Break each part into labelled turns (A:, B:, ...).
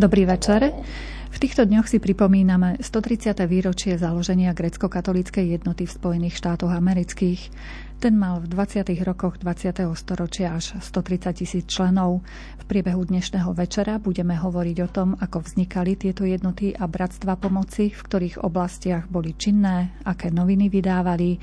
A: Dobrý večer. V týchto dňoch si pripomíname 130. výročie založenia grecko-katolíckej jednoty v Spojených štátoch amerických. Ten mal v 20. rokoch 20. storočia až 130 tisíc členov. V priebehu dnešného večera budeme hovoriť o tom, ako vznikali tieto jednoty a bratstva pomoci, v ktorých oblastiach boli činné, aké noviny vydávali.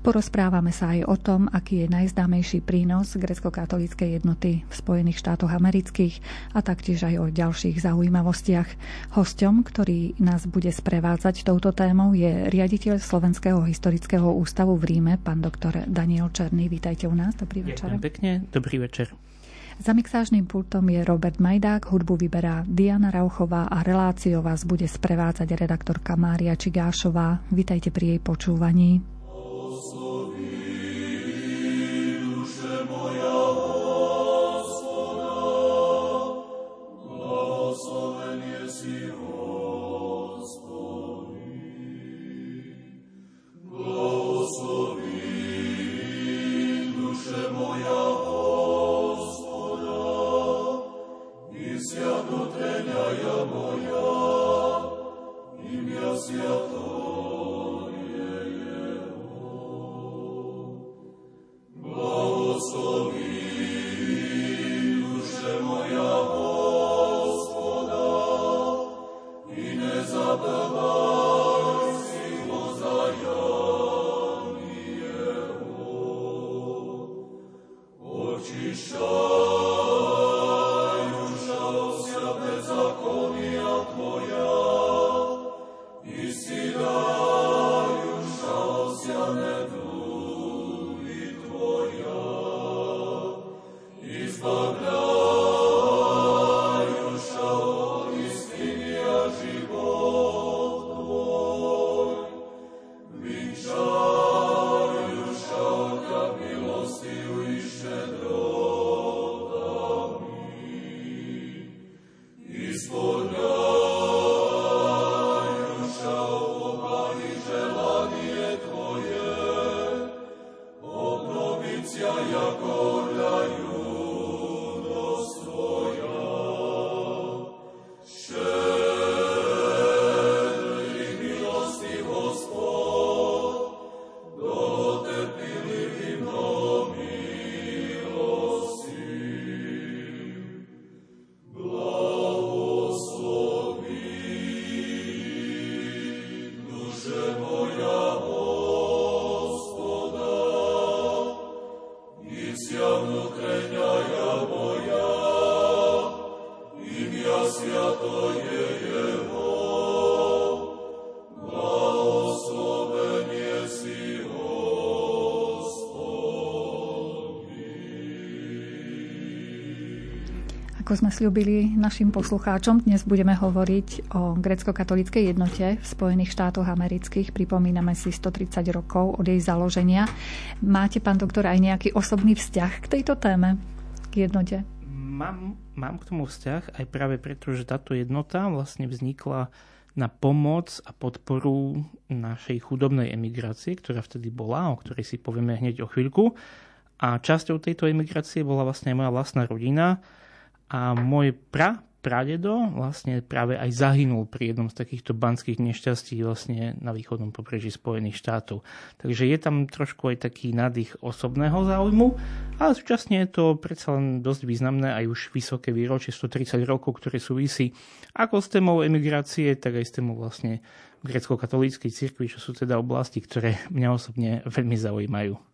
A: Porozprávame sa aj o tom, aký je najznámejší prínos grecko-katolíckej jednoty v Spojených štátoch amerických a taktiež aj o ďalších zaujímavostiach. Hosťom, ktorý nás bude sprevádzať touto témou, je riaditeľ Slovenského historického ústavu v Ríme, pán doktor Daniel Černý. Vítajte u nás. Dobrý večer.
B: Ďakujem pekne. Dobrý večer.
A: Za mixážnym pultom je Robert Majdák, hudbu vyberá Diana Rauchová a reláciu vás bude sprevádzať redaktorka Mária Čigášová. Vítajte pri jej počúvaní. 终于 Ako sme slúbili našim poslucháčom, dnes budeme hovoriť o grecko-katolíckej jednote v Spojených štátoch amerických. Pripomíname si 130 rokov od jej založenia. Máte, pán doktor, aj nejaký osobný vzťah k tejto téme, k jednote?
B: Mám, mám k tomu vzťah aj práve preto, že táto jednota vlastne vznikla na pomoc a podporu našej chudobnej emigrácie, ktorá vtedy bola, o ktorej si povieme hneď o chvíľku. A časťou tejto emigrácie bola vlastne aj moja vlastná rodina, a môj pra, pradedo vlastne práve aj zahynul pri jednom z takýchto banských nešťastí vlastne na východnom pobreží Spojených štátov. Takže je tam trošku aj taký nadých osobného záujmu, ale súčasne je to predsa len dosť významné aj už vysoké výročie 130 rokov, ktoré súvisí ako s témou emigrácie, tak aj s témou vlastne grecko-katolíckej cirkvi, čo sú teda oblasti, ktoré mňa osobne veľmi zaujímajú.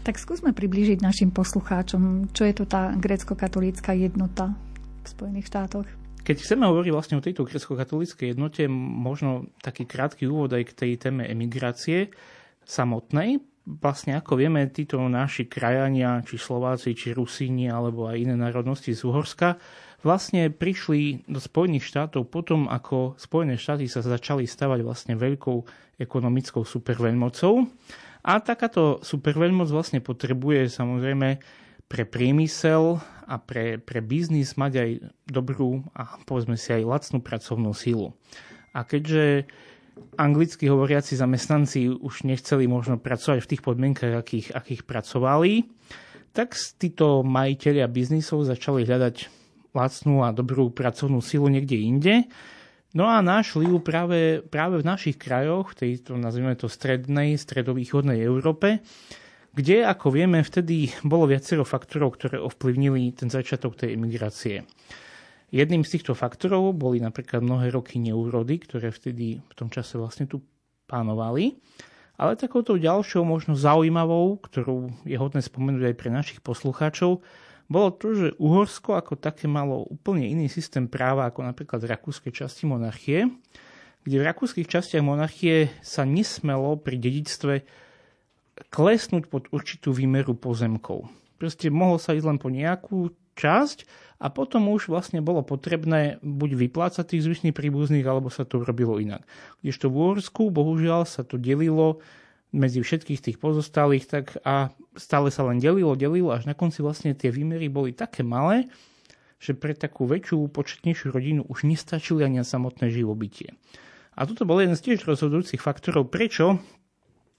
A: Tak skúsme priblížiť našim poslucháčom, čo je to tá grécko-katolícka jednota v Spojených štátoch.
B: Keď chceme hovoriť vlastne o tejto grecko-katolíckej jednote, možno taký krátky úvod aj k tej téme emigrácie samotnej. Vlastne ako vieme, títo naši krajania, či Slováci, či Rusíni, alebo aj iné národnosti z Uhorska, vlastne prišli do Spojených štátov potom, ako Spojené štáty sa začali stavať vlastne veľkou ekonomickou superveľmocou. A takáto superveľmoc vlastne potrebuje samozrejme pre priemysel a pre, pre biznis mať aj dobrú a povedzme si aj lacnú pracovnú sílu. A keďže anglicky hovoriaci zamestnanci už nechceli možno pracovať v tých podmienkach, akých, akých pracovali, tak títo majiteľia biznisov začali hľadať lacnú a dobrú pracovnú silu niekde inde. No a našli ju práve, práve v našich krajoch, v tejto, nazvime to, strednej, stredovýchodnej Európe, kde, ako vieme, vtedy bolo viacero faktorov, ktoré ovplyvnili ten začiatok tej emigrácie. Jedným z týchto faktorov boli napríklad mnohé roky neúrody, ktoré vtedy v tom čase vlastne tu pánovali. Ale takouto ďalšou, možno zaujímavou, ktorú je hodné spomenúť aj pre našich poslucháčov, bolo to, že Uhorsko ako také malo úplne iný systém práva ako napríklad v rakúskej časti monarchie, kde v rakúskych častiach monarchie sa nesmelo pri dedictve klesnúť pod určitú výmeru pozemkov. Proste mohol sa ísť len po nejakú časť a potom už vlastne bolo potrebné buď vyplácať tých zvyšných príbuzných, alebo sa to robilo inak. Kdežto v Uhorsku, bohužiaľ, sa to delilo medzi všetkých tých pozostalých, tak a stále sa len delilo, delilo, až na konci vlastne tie výmery boli také malé, že pre takú väčšiu, početnejšiu rodinu už nestačili ani na samotné živobytie. A toto bol jeden z tiež rozhodujúcich faktorov, prečo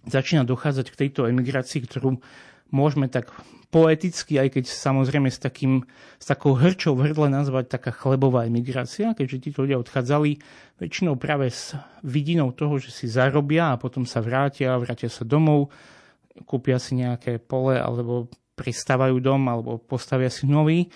B: začína dochádzať k tejto emigrácii, ktorú môžeme tak poeticky, aj keď samozrejme s, takým, s takou hrčou v hrdle nazvať taká chlebová emigrácia, keďže títo ľudia odchádzali väčšinou práve s vidinou toho, že si zarobia a potom sa vrátia, vrátia sa domov, kúpia si nejaké pole alebo pristávajú dom alebo postavia si nový.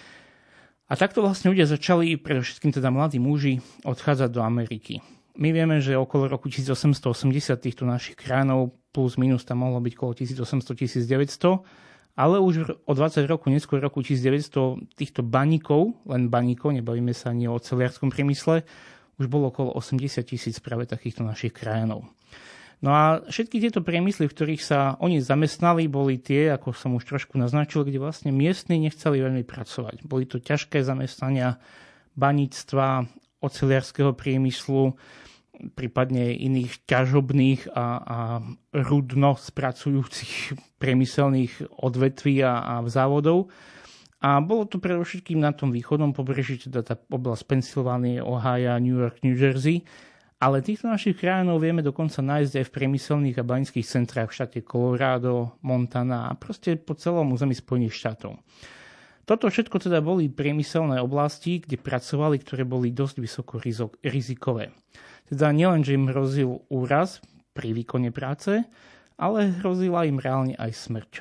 B: A takto vlastne ľudia začali, predovšetkým teda mladí muži, odchádzať do Ameriky. My vieme, že okolo roku 1880 týchto našich kránov plus minus tam mohlo byť okolo 1800-1900, ale už o 20 rokov, neskôr roku 1900 týchto baníkov, len baníkov, nebavíme sa ani o celiarskom priemysle, už bolo okolo 80 tisíc práve takýchto našich krajanov. No a všetky tieto priemysly, v ktorých sa oni zamestnali, boli tie, ako som už trošku naznačil, kde vlastne miestni nechceli veľmi pracovať. Boli to ťažké zamestnania baníctva, oceliarského priemyslu, prípadne iných ťažobných a, a rudno spracujúcich priemyselných odvetví a, a závodov. A bolo to predovšetkým na tom východnom pobreží, teda tá oblasť Pensylvánie, Ohio, New York, New Jersey. Ale týchto našich krajinov vieme dokonca nájsť aj v priemyselných a baňských centrách v štáte Colorado, Montana a proste po celom území Spojených štátov. Toto všetko teda boli priemyselné oblasti, kde pracovali, ktoré boli dosť vysoko rizikové. Teda nielen, že im hrozil úraz pri výkone práce, ale hrozila im reálne aj smrť.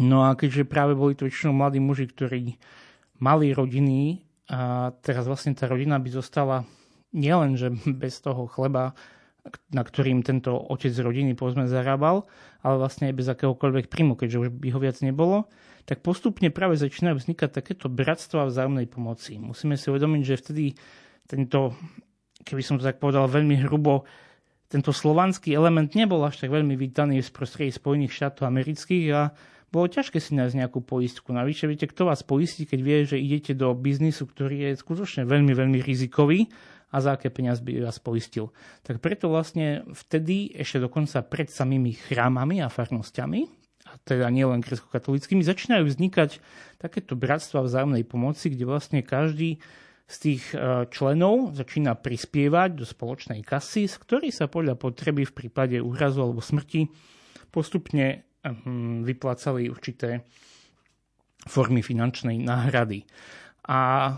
B: No a keďže práve boli to väčšinou mladí muži, ktorí mali rodiny a teraz vlastne tá rodina by zostala nielen, že bez toho chleba, na ktorým tento otec rodiny povedzme zarábal, ale vlastne aj bez akéhokoľvek príjmu, keďže už by ho viac nebolo, tak postupne práve začínajú vznikať takéto bratstva vzájomnej pomoci. Musíme si uvedomiť, že vtedy tento keby som to tak povedal veľmi hrubo, tento slovanský element nebol až tak veľmi vítaný v prostredí Spojených štátov amerických a bolo ťažké si nájsť nejakú poistku. Navyše, viete, kto vás poistí, keď vie, že idete do biznisu, ktorý je skutočne veľmi, veľmi rizikový a za aké peniaz by vás poistil. Tak preto vlastne vtedy, ešte dokonca pred samými chrámami a farnosťami, teda nielen kresťko-katolickými, začínajú vznikať takéto bratstva vzájomnej pomoci, kde vlastne každý z tých e, členov začína prispievať do spoločnej kasy, z ktorej sa podľa potreby v prípade úrazu alebo smrti postupne hm, vyplácali určité formy finančnej náhrady. A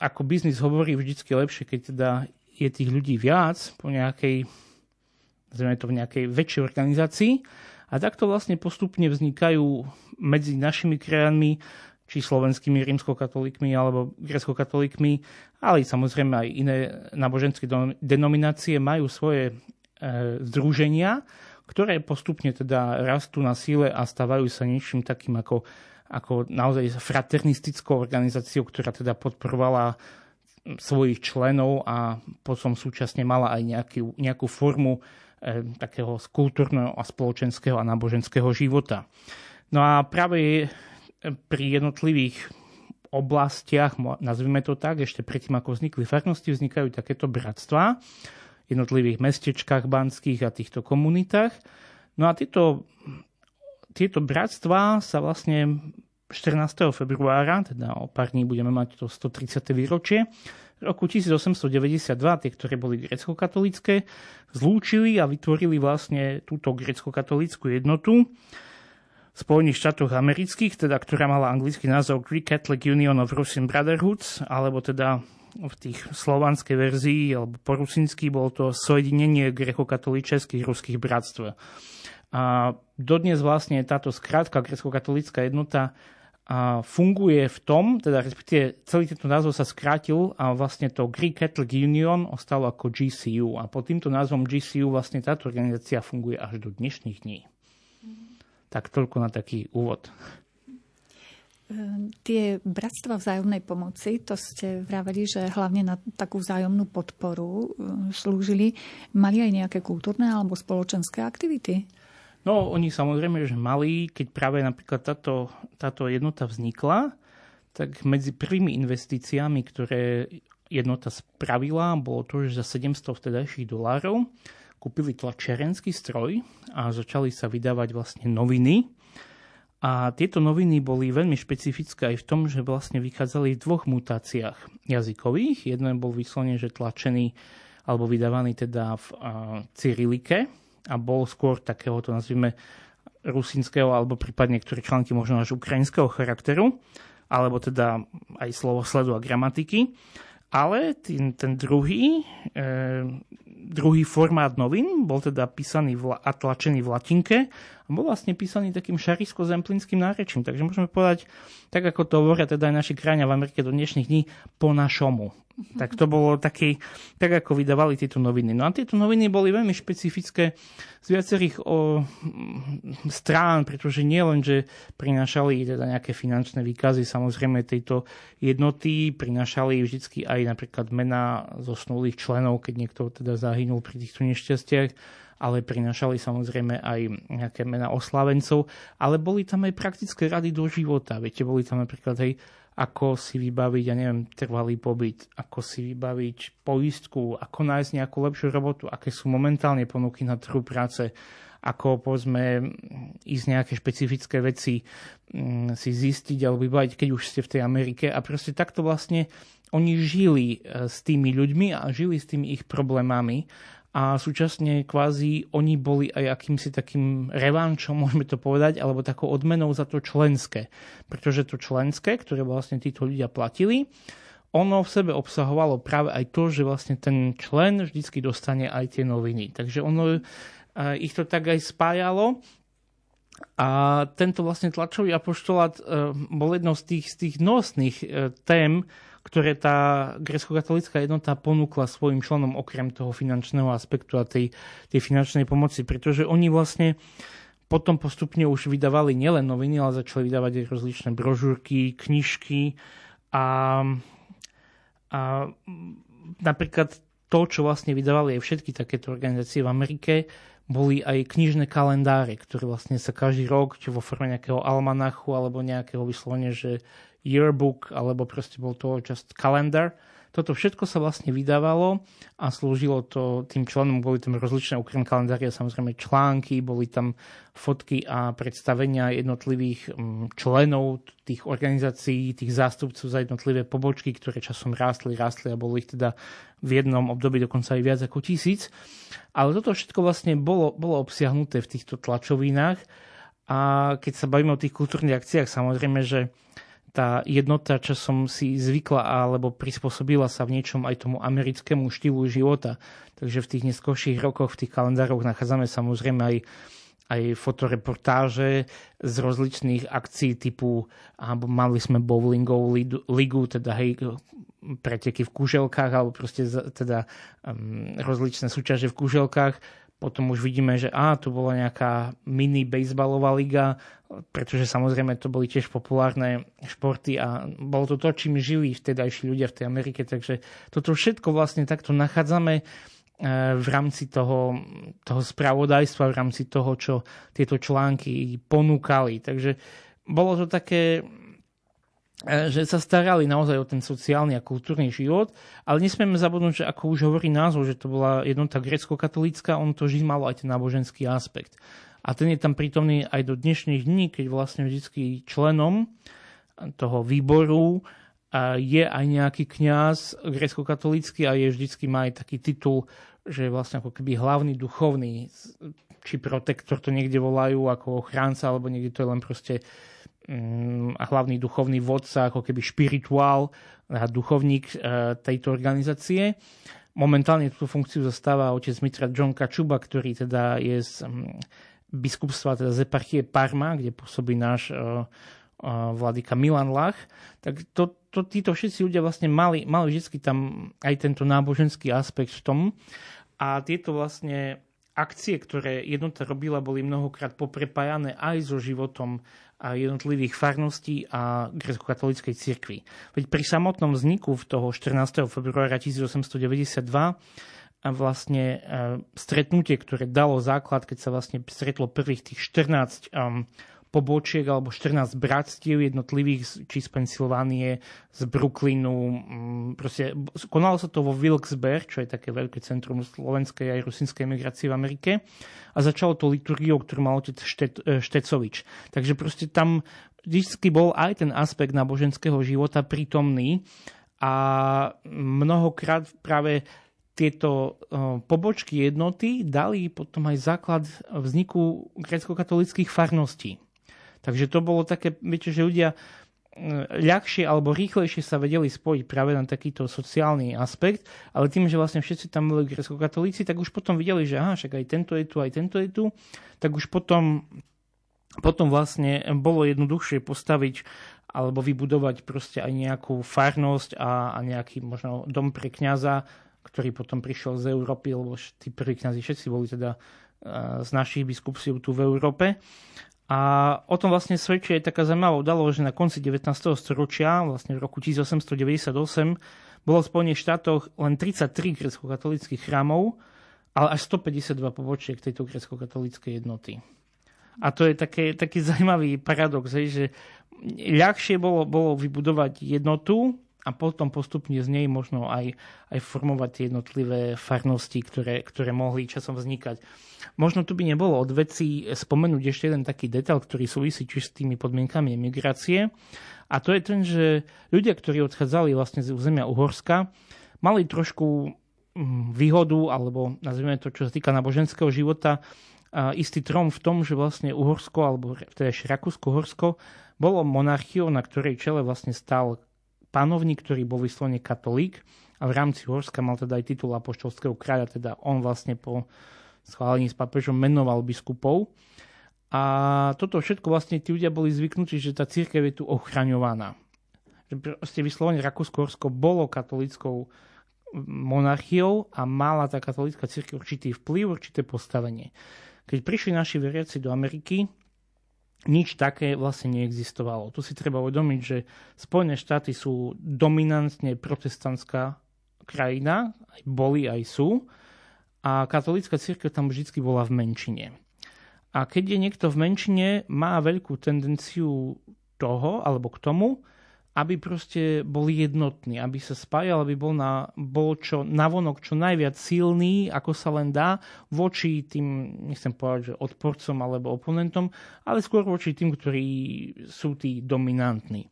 B: ako biznis hovorí, vždycky lepšie, keď teda je tých ľudí viac po nejakej, nazvime to v nejakej väčšej organizácii. A takto vlastne postupne vznikajú medzi našimi krajinami či slovenskými rímskokatolíkmi alebo grecko-katolíkmi, ale samozrejme aj iné náboženské denominácie majú svoje e, združenia, ktoré postupne teda rastú na síle a stávajú sa niečím takým ako, ako naozaj fraternistickou organizáciou, ktorá teda podporovala svojich členov a potom súčasne mala aj nejakú, nejakú formu takého kultúrneho a spoločenského a náboženského života. No a práve pri jednotlivých oblastiach, nazvime to tak, ešte predtým ako vznikli farnosti, vznikajú takéto bratstva v jednotlivých mestečkách banských a týchto komunitách. No a tieto, tieto bratstva sa vlastne 14. februára, teda o pár dní budeme mať to 130. výročie, roku 1892, tie, ktoré boli grecko-katolické, zlúčili a vytvorili vlastne túto grecko-katolickú jednotu, Spojených štátoch amerických, teda, ktorá mala anglický názov Greek Catholic Union of Russian Brotherhoods, alebo teda v tých slovanskej verzii, alebo po rusinsky, bol to sojedinenie grekokatoličeských ruských bratstv. A dodnes vlastne táto skrátka grekokatolická jednota a funguje v tom, teda respektíve celý tento názov sa skrátil a vlastne to Greek Catholic Union ostalo ako GCU a pod týmto názvom GCU vlastne táto organizácia funguje až do dnešných dní. Tak toľko na taký úvod.
A: Ehm, tie bratstva vzájomnej pomoci, to ste vraveli, že hlavne na takú vzájomnú podporu ehm, slúžili. Mali aj nejaké kultúrne alebo spoločenské aktivity?
B: No, oni samozrejme, že mali, keď práve napríklad táto, táto jednota vznikla, tak medzi prvými investíciami, ktoré jednota spravila, bolo to, že za 700 vtedajších dolárov kúpili tlačiarenský stroj a začali sa vydávať vlastne noviny. A tieto noviny boli veľmi špecifické aj v tom, že vlastne vychádzali v dvoch mutáciách jazykových. Jeden bol vyslovene, že tlačený alebo vydávaný teda v cyrilike a bol skôr takého, to nazvime, rusínskeho alebo prípadne niektoré články možno až ukrajinského charakteru, alebo teda aj slovo sledu a gramatiky. Ale ten, ten druhý, e, druhý formát novín bol teda písaný v, a tlačený v latinke bol vlastne písaný takým šarisko-zemplínským nárečím. Takže môžeme povedať, tak ako to hovoria teda aj naši krajania v Amerike do dnešných dní, po našomu. Tak to bolo taký, tak ako vydávali tieto noviny. No a tieto noviny boli veľmi špecifické z viacerých o, strán, pretože nie len, že prinášali teda nejaké finančné výkazy samozrejme tejto jednoty, prinášali vždycky aj napríklad mená zosnulých členov, keď niekto teda zahynul pri týchto nešťastiach, ale prinášali samozrejme aj nejaké mená oslavencov, ale boli tam aj praktické rady do života. Viete, boli tam napríklad aj ako si vybaviť, ja neviem, trvalý pobyt, ako si vybaviť poistku, ako nájsť nejakú lepšiu robotu, aké sú momentálne ponuky na trhu práce, ako povedzme ísť nejaké špecifické veci mm, si zistiť alebo vybaviť, keď už ste v tej Amerike. A proste takto vlastne oni žili e, s tými ľuďmi a žili s tými ich problémami a súčasne kvázi oni boli aj akýmsi takým revančom, môžeme to povedať, alebo takou odmenou za to členské. Pretože to členské, ktoré vlastne títo ľudia platili, ono v sebe obsahovalo práve aj to, že vlastne ten člen vždycky dostane aj tie noviny. Takže ono e, ich to tak aj spájalo. A tento vlastne tlačový apoštolát e, bol jednou z tých, z tých nosných e, tém, ktoré tá grecko-katolická jednota ponúkla svojim členom okrem toho finančného aspektu a tej, tej finančnej pomoci, pretože oni vlastne potom postupne už vydávali nielen noviny, ale začali vydávať aj rozličné brožúrky, knižky a, a napríklad to, čo vlastne vydávali aj všetky takéto organizácie v Amerike, boli aj knižné kalendáre, ktoré vlastne sa každý rok, či vo forme nejakého almanachu alebo nejakého vyslovene, že yearbook, alebo proste bol to just calendar. Toto všetko sa vlastne vydávalo a slúžilo to tým členom, boli tam rozličné okrem kalendária, samozrejme články, boli tam fotky a predstavenia jednotlivých mm, členov tých organizácií, tých zástupcov za jednotlivé pobočky, ktoré časom rástli, rástli a boli ich teda v jednom období dokonca aj viac ako tisíc. Ale toto všetko vlastne bolo, bolo obsiahnuté v týchto tlačovinách a keď sa bavíme o tých kultúrnych akciách, samozrejme, že tá jednota časom si zvykla alebo prispôsobila sa v niečom aj tomu americkému štýlu života. Takže v tých neskôrších rokoch v tých kalendároch nachádzame samozrejme aj aj fotoreportáže z rozličných akcií typu, alebo mali sme bowlingovú ligu, teda hej, preteky v kuželkách, alebo proste teda um, rozličné súťaže v kuželkách potom už vidíme, že á, tu bola nejaká mini baseballová liga, pretože samozrejme to boli tiež populárne športy a bolo to to, čím žili vtedajší ľudia v tej Amerike. Takže toto všetko vlastne takto nachádzame e, v rámci toho, toho spravodajstva, v rámci toho, čo tieto články ponúkali. Takže bolo to také že sa starali naozaj o ten sociálny a kultúrny život, ale nesmieme zabudnúť, že ako už hovorí názov, že to bola jednota grecko-katolícka, on to vždy malo aj ten náboženský aspekt. A ten je tam prítomný aj do dnešných dní, keď vlastne vždy členom toho výboru je aj nejaký kňaz grecko-katolícky a je vždycky má aj taký titul že je vlastne ako keby hlavný duchovný, či protektor to niekde volajú ako ochránca, alebo niekde to je len proste um, hlavný duchovný vodca, ako keby špirituál, a duchovník uh, tejto organizácie. Momentálne túto funkciu zastáva otec Mitra John Kačuba, ktorý teda je z um, biskupstva, teda z eparchie Parma, kde pôsobí náš uh, uh, vladyka Milan Lach. Tak to, to, títo všetci ľudia vlastne mali, mali vždy tam aj tento náboženský aspekt v tom. A tieto vlastne akcie, ktoré jednota robila, boli mnohokrát poprepájané aj so životom jednotlivých farností a grecko-katolíckej cirkvi. Veď pri samotnom vzniku v toho 14. februára 1892 a vlastne e, stretnutie, ktoré dalo základ, keď sa vlastne stretlo prvých tých 14 um, pobočiek alebo 14 bratstiev jednotlivých, či z Pensylvánie, z Brooklynu. Mm, proste, konalo sa to vo Wilkes-Barre, čo je také veľké centrum slovenskej aj rusinskej emigrácie v Amerike. A začalo to liturgiou, ktorú mal otec Štet, e, Štecovič. Takže proste tam vždy bol aj ten aspekt náboženského života prítomný a mnohokrát práve tieto e, pobočky jednoty dali potom aj základ vzniku grecko-katolických farností. Takže to bolo také, viete, že ľudia mm, ľahšie alebo rýchlejšie sa vedeli spojiť práve na takýto sociálny aspekt, ale tým, že vlastne všetci tam boli grecko-katolíci, tak už potom videli, že aha, však aj tento je tu, aj tento je tu, tak už potom, potom vlastne bolo jednoduchšie postaviť alebo vybudovať proste aj nejakú farnosť a, a nejaký možno dom pre kňaza, ktorý potom prišiel z Európy, lebo tí prví kňazi všetci boli teda z našich biskupstiev tu v Európe. A o tom vlastne svedčí aj taká zaujímavá udalosť, že na konci 19. storočia, vlastne v roku 1898, bolo v Spojených štátoch len 33 grecko-katolických chrámov, ale až 152 pobočiek tejto grecko-katolíckej jednoty. A to je také, taký zaujímavý paradox, že ľahšie bolo, bolo vybudovať jednotu a potom postupne z nej možno aj, aj formovať tie jednotlivé farnosti, ktoré, ktoré mohli časom vznikať. Možno tu by nebolo od veci spomenúť ešte jeden taký detail, ktorý súvisí či s tými podmienkami emigrácie. A to je ten, že ľudia, ktorí odchádzali vlastne z územia Uhorska, mali trošku mm, výhodu, alebo nazvime to, čo sa týka náboženského života, istý trom v tom, že vlastne Uhorsko, alebo teda Rakúsko-Uhorsko, bolo monarchiou, na ktorej čele vlastne stal panovník, ktorý bol vyslovene katolík a v rámci Horska mal teda aj titul apoštolského kráľa, teda on vlastne po schválení s papežom menoval biskupov. A toto všetko vlastne tí ľudia boli zvyknutí, že tá církev je tu ochraňovaná. Že proste vyslovene Rakúsko-Horsko bolo katolickou monarchiou a mala tá katolická církev určitý vplyv, určité postavenie. Keď prišli naši veriaci do Ameriky, nič také vlastne neexistovalo. Tu si treba uvedomiť, že Spojené štáty sú dominantne protestantská krajina, aj boli, aj sú, a katolícka církev tam vždy bola v menšine. A keď je niekto v menšine, má veľkú tendenciu toho, alebo k tomu, aby proste bol jednotný, aby sa spájal, aby bol, na, bol čo, navonok čo najviac silný, ako sa len dá, voči tým, nechcem povedať, že odporcom alebo oponentom, ale skôr voči tým, ktorí sú tí dominantní.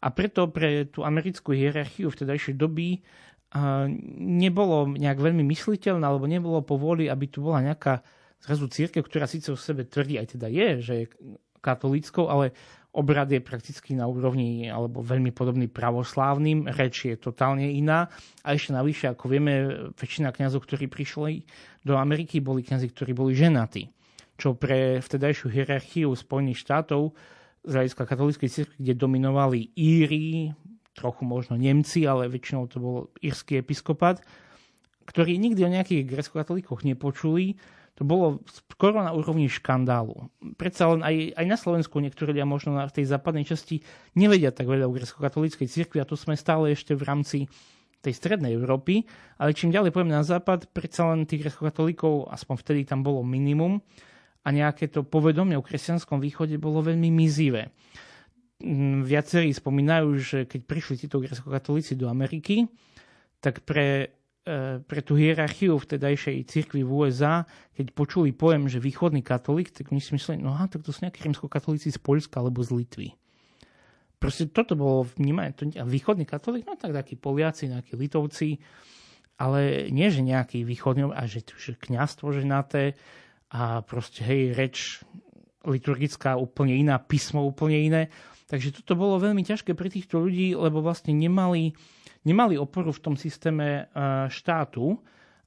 B: A preto pre tú americkú hierarchiu vtedajšej doby nebolo nejak veľmi mysliteľné, alebo nebolo povoli, aby tu bola nejaká zrazu církev, ktorá síce o sebe tvrdí, aj teda je, že je katolíckou, ale obrad je prakticky na úrovni alebo veľmi podobný pravoslávnym, reč je totálne iná. A ešte navyše, ako vieme, väčšina kňazov, ktorí prišli do Ameriky, boli kňazi, ktorí boli ženatí. Čo pre vtedajšiu hierarchiu Spojených štátov z hľadiska katolíckej cirkvi, kde dominovali Íri, trochu možno Nemci, ale väčšinou to bol írsky episkopat, ktorí nikdy o nejakých grecko-katolíkoch nepočuli, to bolo skoro na úrovni škandálu. Predsa len aj, aj na Slovensku niektorí ľudia možno na tej západnej časti nevedia tak veľa o grecko-katolíckej cirkvi a to sme stále ešte v rámci tej strednej Európy, ale čím ďalej pojem na západ, predsa len tých grecko-katolíkov, aspoň vtedy tam bolo minimum a nejaké to povedomie o kresťanskom východe bolo veľmi mizivé. Mm, viacerí spomínajú, že keď prišli títo grecko-katolíci do Ameriky, tak pre pre tú hierarchiu vtedajšej cirkvi v USA, keď počuli pojem, že východný katolík, tak my si mysleli, no aha, tak to sú nejakí rímsko-katolíci z Polska alebo z Litvy. Proste toto bolo vnímané. A východný katolík, no tak takí Poliaci, nejakí Litovci. ale nie, že nejaký východný, a že, že kniazstvo ženaté a proste, hej, reč liturgická úplne iná, písmo úplne iné. Takže toto bolo veľmi ťažké pre týchto ľudí, lebo vlastne nemali, nemali oporu v tom systéme e, štátu,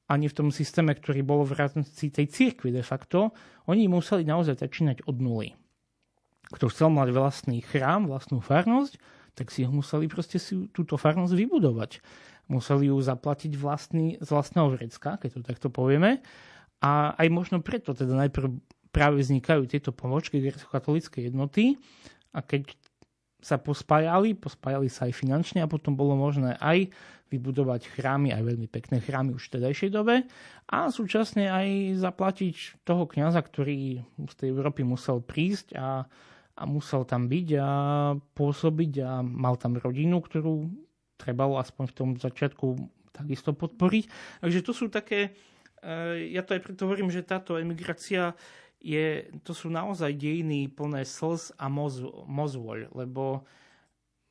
B: ani v tom systéme, ktorý bol v rámci tej cirkvi de facto. Oni museli naozaj začínať od nuly. Kto chcel mať vlastný chrám, vlastnú farnosť, tak si ho museli proste si túto farnosť vybudovať. Museli ju zaplatiť vlastný, z vlastného vrecka, keď to takto povieme. A aj možno preto teda najprv práve vznikajú tieto pomočky grecko-katolíckej jednoty a keď sa pospájali, pospájali sa aj finančne a potom bolo možné aj vybudovať chrámy, aj veľmi pekné chrámy už v tedajšej dobe a súčasne aj zaplatiť toho kňaza, ktorý z tej Európy musel prísť a, a musel tam byť a pôsobiť a mal tam rodinu, ktorú trebalo aspoň v tom začiatku takisto podporiť. Takže to sú také, eh, ja to aj preto hovorím, že táto emigrácia je, to sú naozaj dejiny plné slz a moz, mozvoľ, lebo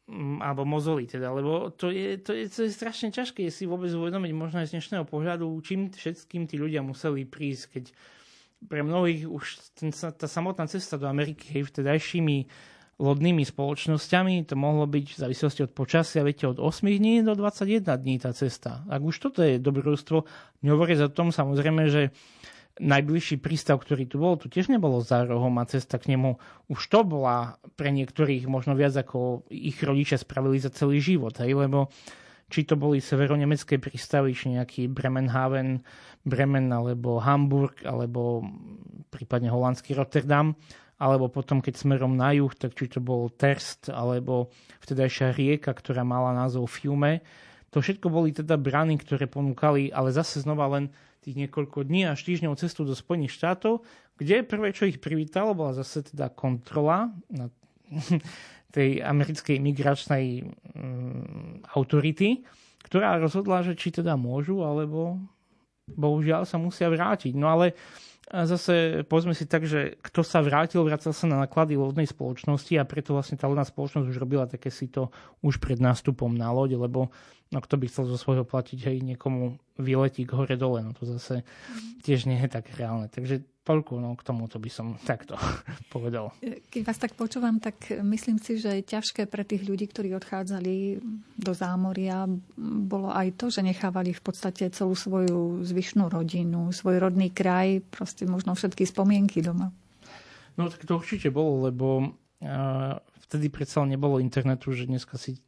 B: mm, alebo mozoli teda, lebo to je, to, je, to je strašne ťažké si vôbec uvedomiť možno aj z dnešného pohľadu, čím všetkým tí ľudia museli prísť, keď pre mnohých už ten, tá samotná cesta do Ameriky hej, vtedajšími lodnými spoločnosťami, to mohlo byť v závislosti od počasia, viete, od 8 dní do 21 dní tá cesta. Ak už toto je dobrodružstvo, nehovorí za tom samozrejme, že najbližší prístav, ktorý tu bol, tu tiež nebolo za rohom a cesta k nemu už to bola pre niektorých možno viac ako ich rodičia spravili za celý život, hej, lebo či to boli severonemecké prístavy, či nejaký Bremenhaven, Bremen alebo Hamburg, alebo prípadne holandský Rotterdam, alebo potom, keď smerom na juh, tak či to bol Terst, alebo vtedajšia rieka, ktorá mala názov Fiume. To všetko boli teda brany, ktoré ponúkali, ale zase znova len tých niekoľko dní až týždňov cestu do Spojených štátov, kde prvé, čo ich privítalo, bola zase teda kontrola na tej americkej imigračnej um, autority, ktorá rozhodla, že či teda môžu, alebo bohužiaľ sa musia vrátiť. No ale a zase povedzme si tak, že kto sa vrátil, vrátil sa na náklady lodnej spoločnosti a preto vlastne tá lodná spoločnosť už robila také si to už pred nástupom na loď, lebo no kto by chcel zo svojho platiť, hej, niekomu vyletí k hore dole, no to zase tiež nie je tak reálne. Takže toľko no, k tomu, to by som takto povedal.
A: Keď vás tak počúvam, tak myslím si, že je ťažké pre tých ľudí, ktorí odchádzali do zámoria, bolo aj to, že nechávali v podstate celú svoju zvyšnú rodinu, svoj rodný kraj, proste možno všetky spomienky doma.
B: No tak to určite bolo, lebo vtedy predsa nebolo internetu, že dneska si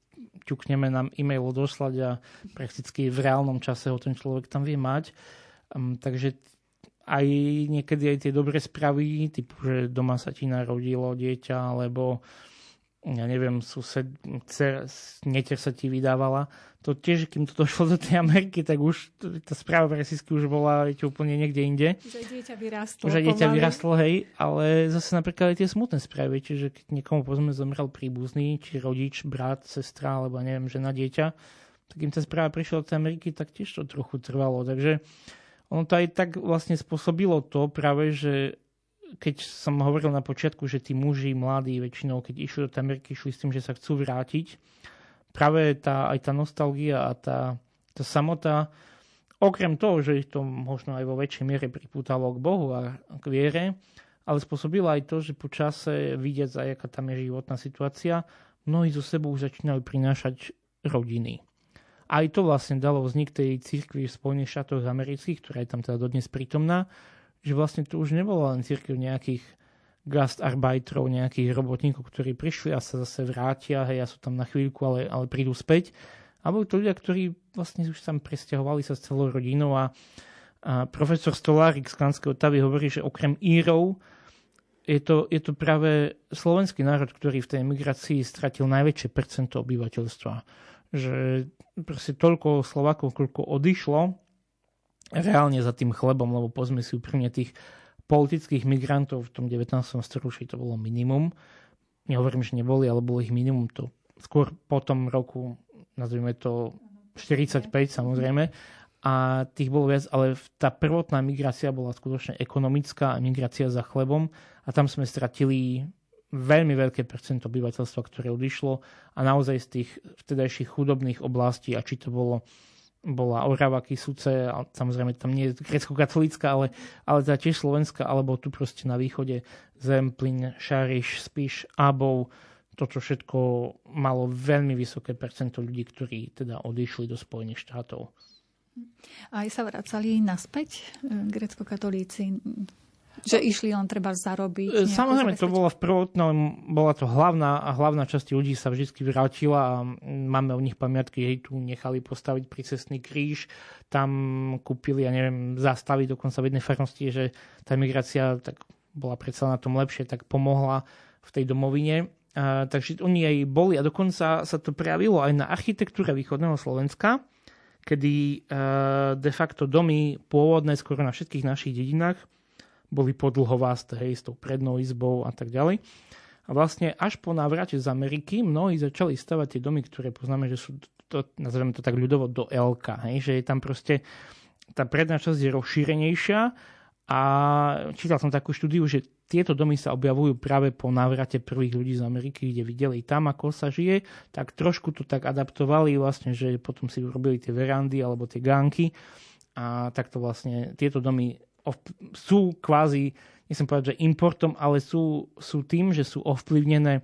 B: ťukneme nám e-mail odoslať a prakticky v reálnom čase ho ten človek tam vie mať. Um, takže aj niekedy aj tie dobré správy, typu, že doma sa ti narodilo dieťa, alebo ja neviem, sused, cer, neter sa ti vydávala. To tiež, kým to došlo do tej Ameriky, tak už tá správa pre už bola viete, úplne niekde inde.
A: Že dieťa vyrastlo.
B: Že dieťa vyrastlo, hej, ale zase napríklad aj tie smutné správy, viete, že keď niekomu povedzme zomrel príbuzný, či rodič, brat, sestra, alebo neviem, žena, dieťa, tak im tá správa prišla do tej Ameriky, tak tiež to trochu trvalo. Takže ono to aj tak vlastne spôsobilo to práve, že keď som hovoril na počiatku, že tí muži, mladí väčšinou, keď išli do Ameriky, išli s tým, že sa chcú vrátiť, práve tá, aj tá nostalgia a tá, tá samota, okrem toho, že ich to možno aj vo väčšej miere pripútalo k Bohu a k viere, ale spôsobilo aj to, že po čase vidieť, aj aká tam je životná situácia, mnohí zo sebou začínajú prinášať rodiny. Aj to vlastne dalo vznik tej cirkvi v Spojených štátoch amerických, ktorá je tam teda dodnes prítomná, že vlastne to už nebolo len cirkev nejakých gastarbajtrov, nejakých robotníkov, ktorí prišli a sa zase vrátia, hej, a sú tam na chvíľku, ale, ale prídu späť. A boli to ľudia, ktorí vlastne už tam presťahovali sa s celou rodinou a, a profesor Stolárik z Klanského Tavy hovorí, že okrem Írov je to, je to práve slovenský národ, ktorý v tej emigrácii stratil najväčšie percento obyvateľstva že proste toľko Slovakov, koľko odišlo reálne za tým chlebom, lebo pozme si úprimne tých politických migrantov v tom 19. storočí to bolo minimum. Nehovorím, že neboli, ale bolo ich minimum. To skôr po tom roku, nazvime to 45 samozrejme, a tých bolo viac, ale tá prvotná migrácia bola skutočne ekonomická migrácia za chlebom a tam sme stratili veľmi veľké percento obyvateľstva, ktoré odišlo a naozaj z tých vtedajších chudobných oblastí, a či to bolo bola Orava Kisuce, a samozrejme tam nie je grecko-katolícka, ale, ale teda tiež slovenská, alebo tu proste na východe Zemplín, Šariš, Spiš, Abov, toto všetko malo veľmi vysoké percento ľudí, ktorí teda odišli do Spojených štátov.
A: Aj sa vracali naspäť e, grecko-katolíci že išli len treba zarobiť.
B: Samozrejme, to bolo v prvotnom, bola to hlavná, a hlavná časť ľudí sa vždy vrátila a máme o nich pamiatky, hej, tu nechali postaviť cestný kríž, tam kúpili, ja neviem, zastaviť dokonca v jednej farnosti, že tá migrácia tak bola predsa na tom lepšie, tak pomohla v tej domovine. A, takže oni aj boli a dokonca sa to prejavilo aj na architektúre východného Slovenska, kedy uh, de facto domy pôvodné skoro na všetkých našich dedinách boli podlhovásté, hej, s tou prednou izbou a tak ďalej. A vlastne až po návrate z Ameriky mnohí začali stavať tie domy, ktoré poznáme, že sú, to, nazveme to tak ľudovo, do LK, hej, že je tam proste tá predná časť je rozšírenejšia a čítal som takú štúdiu, že tieto domy sa objavujú práve po návrate prvých ľudí z Ameriky, kde videli tam, ako sa žije, tak trošku to tak adaptovali vlastne, že potom si urobili tie verandy alebo tie gánky a takto vlastne tieto domy sú kvázi, nechcem povedať, že importom, ale sú, sú tým, že sú ovplyvnené e,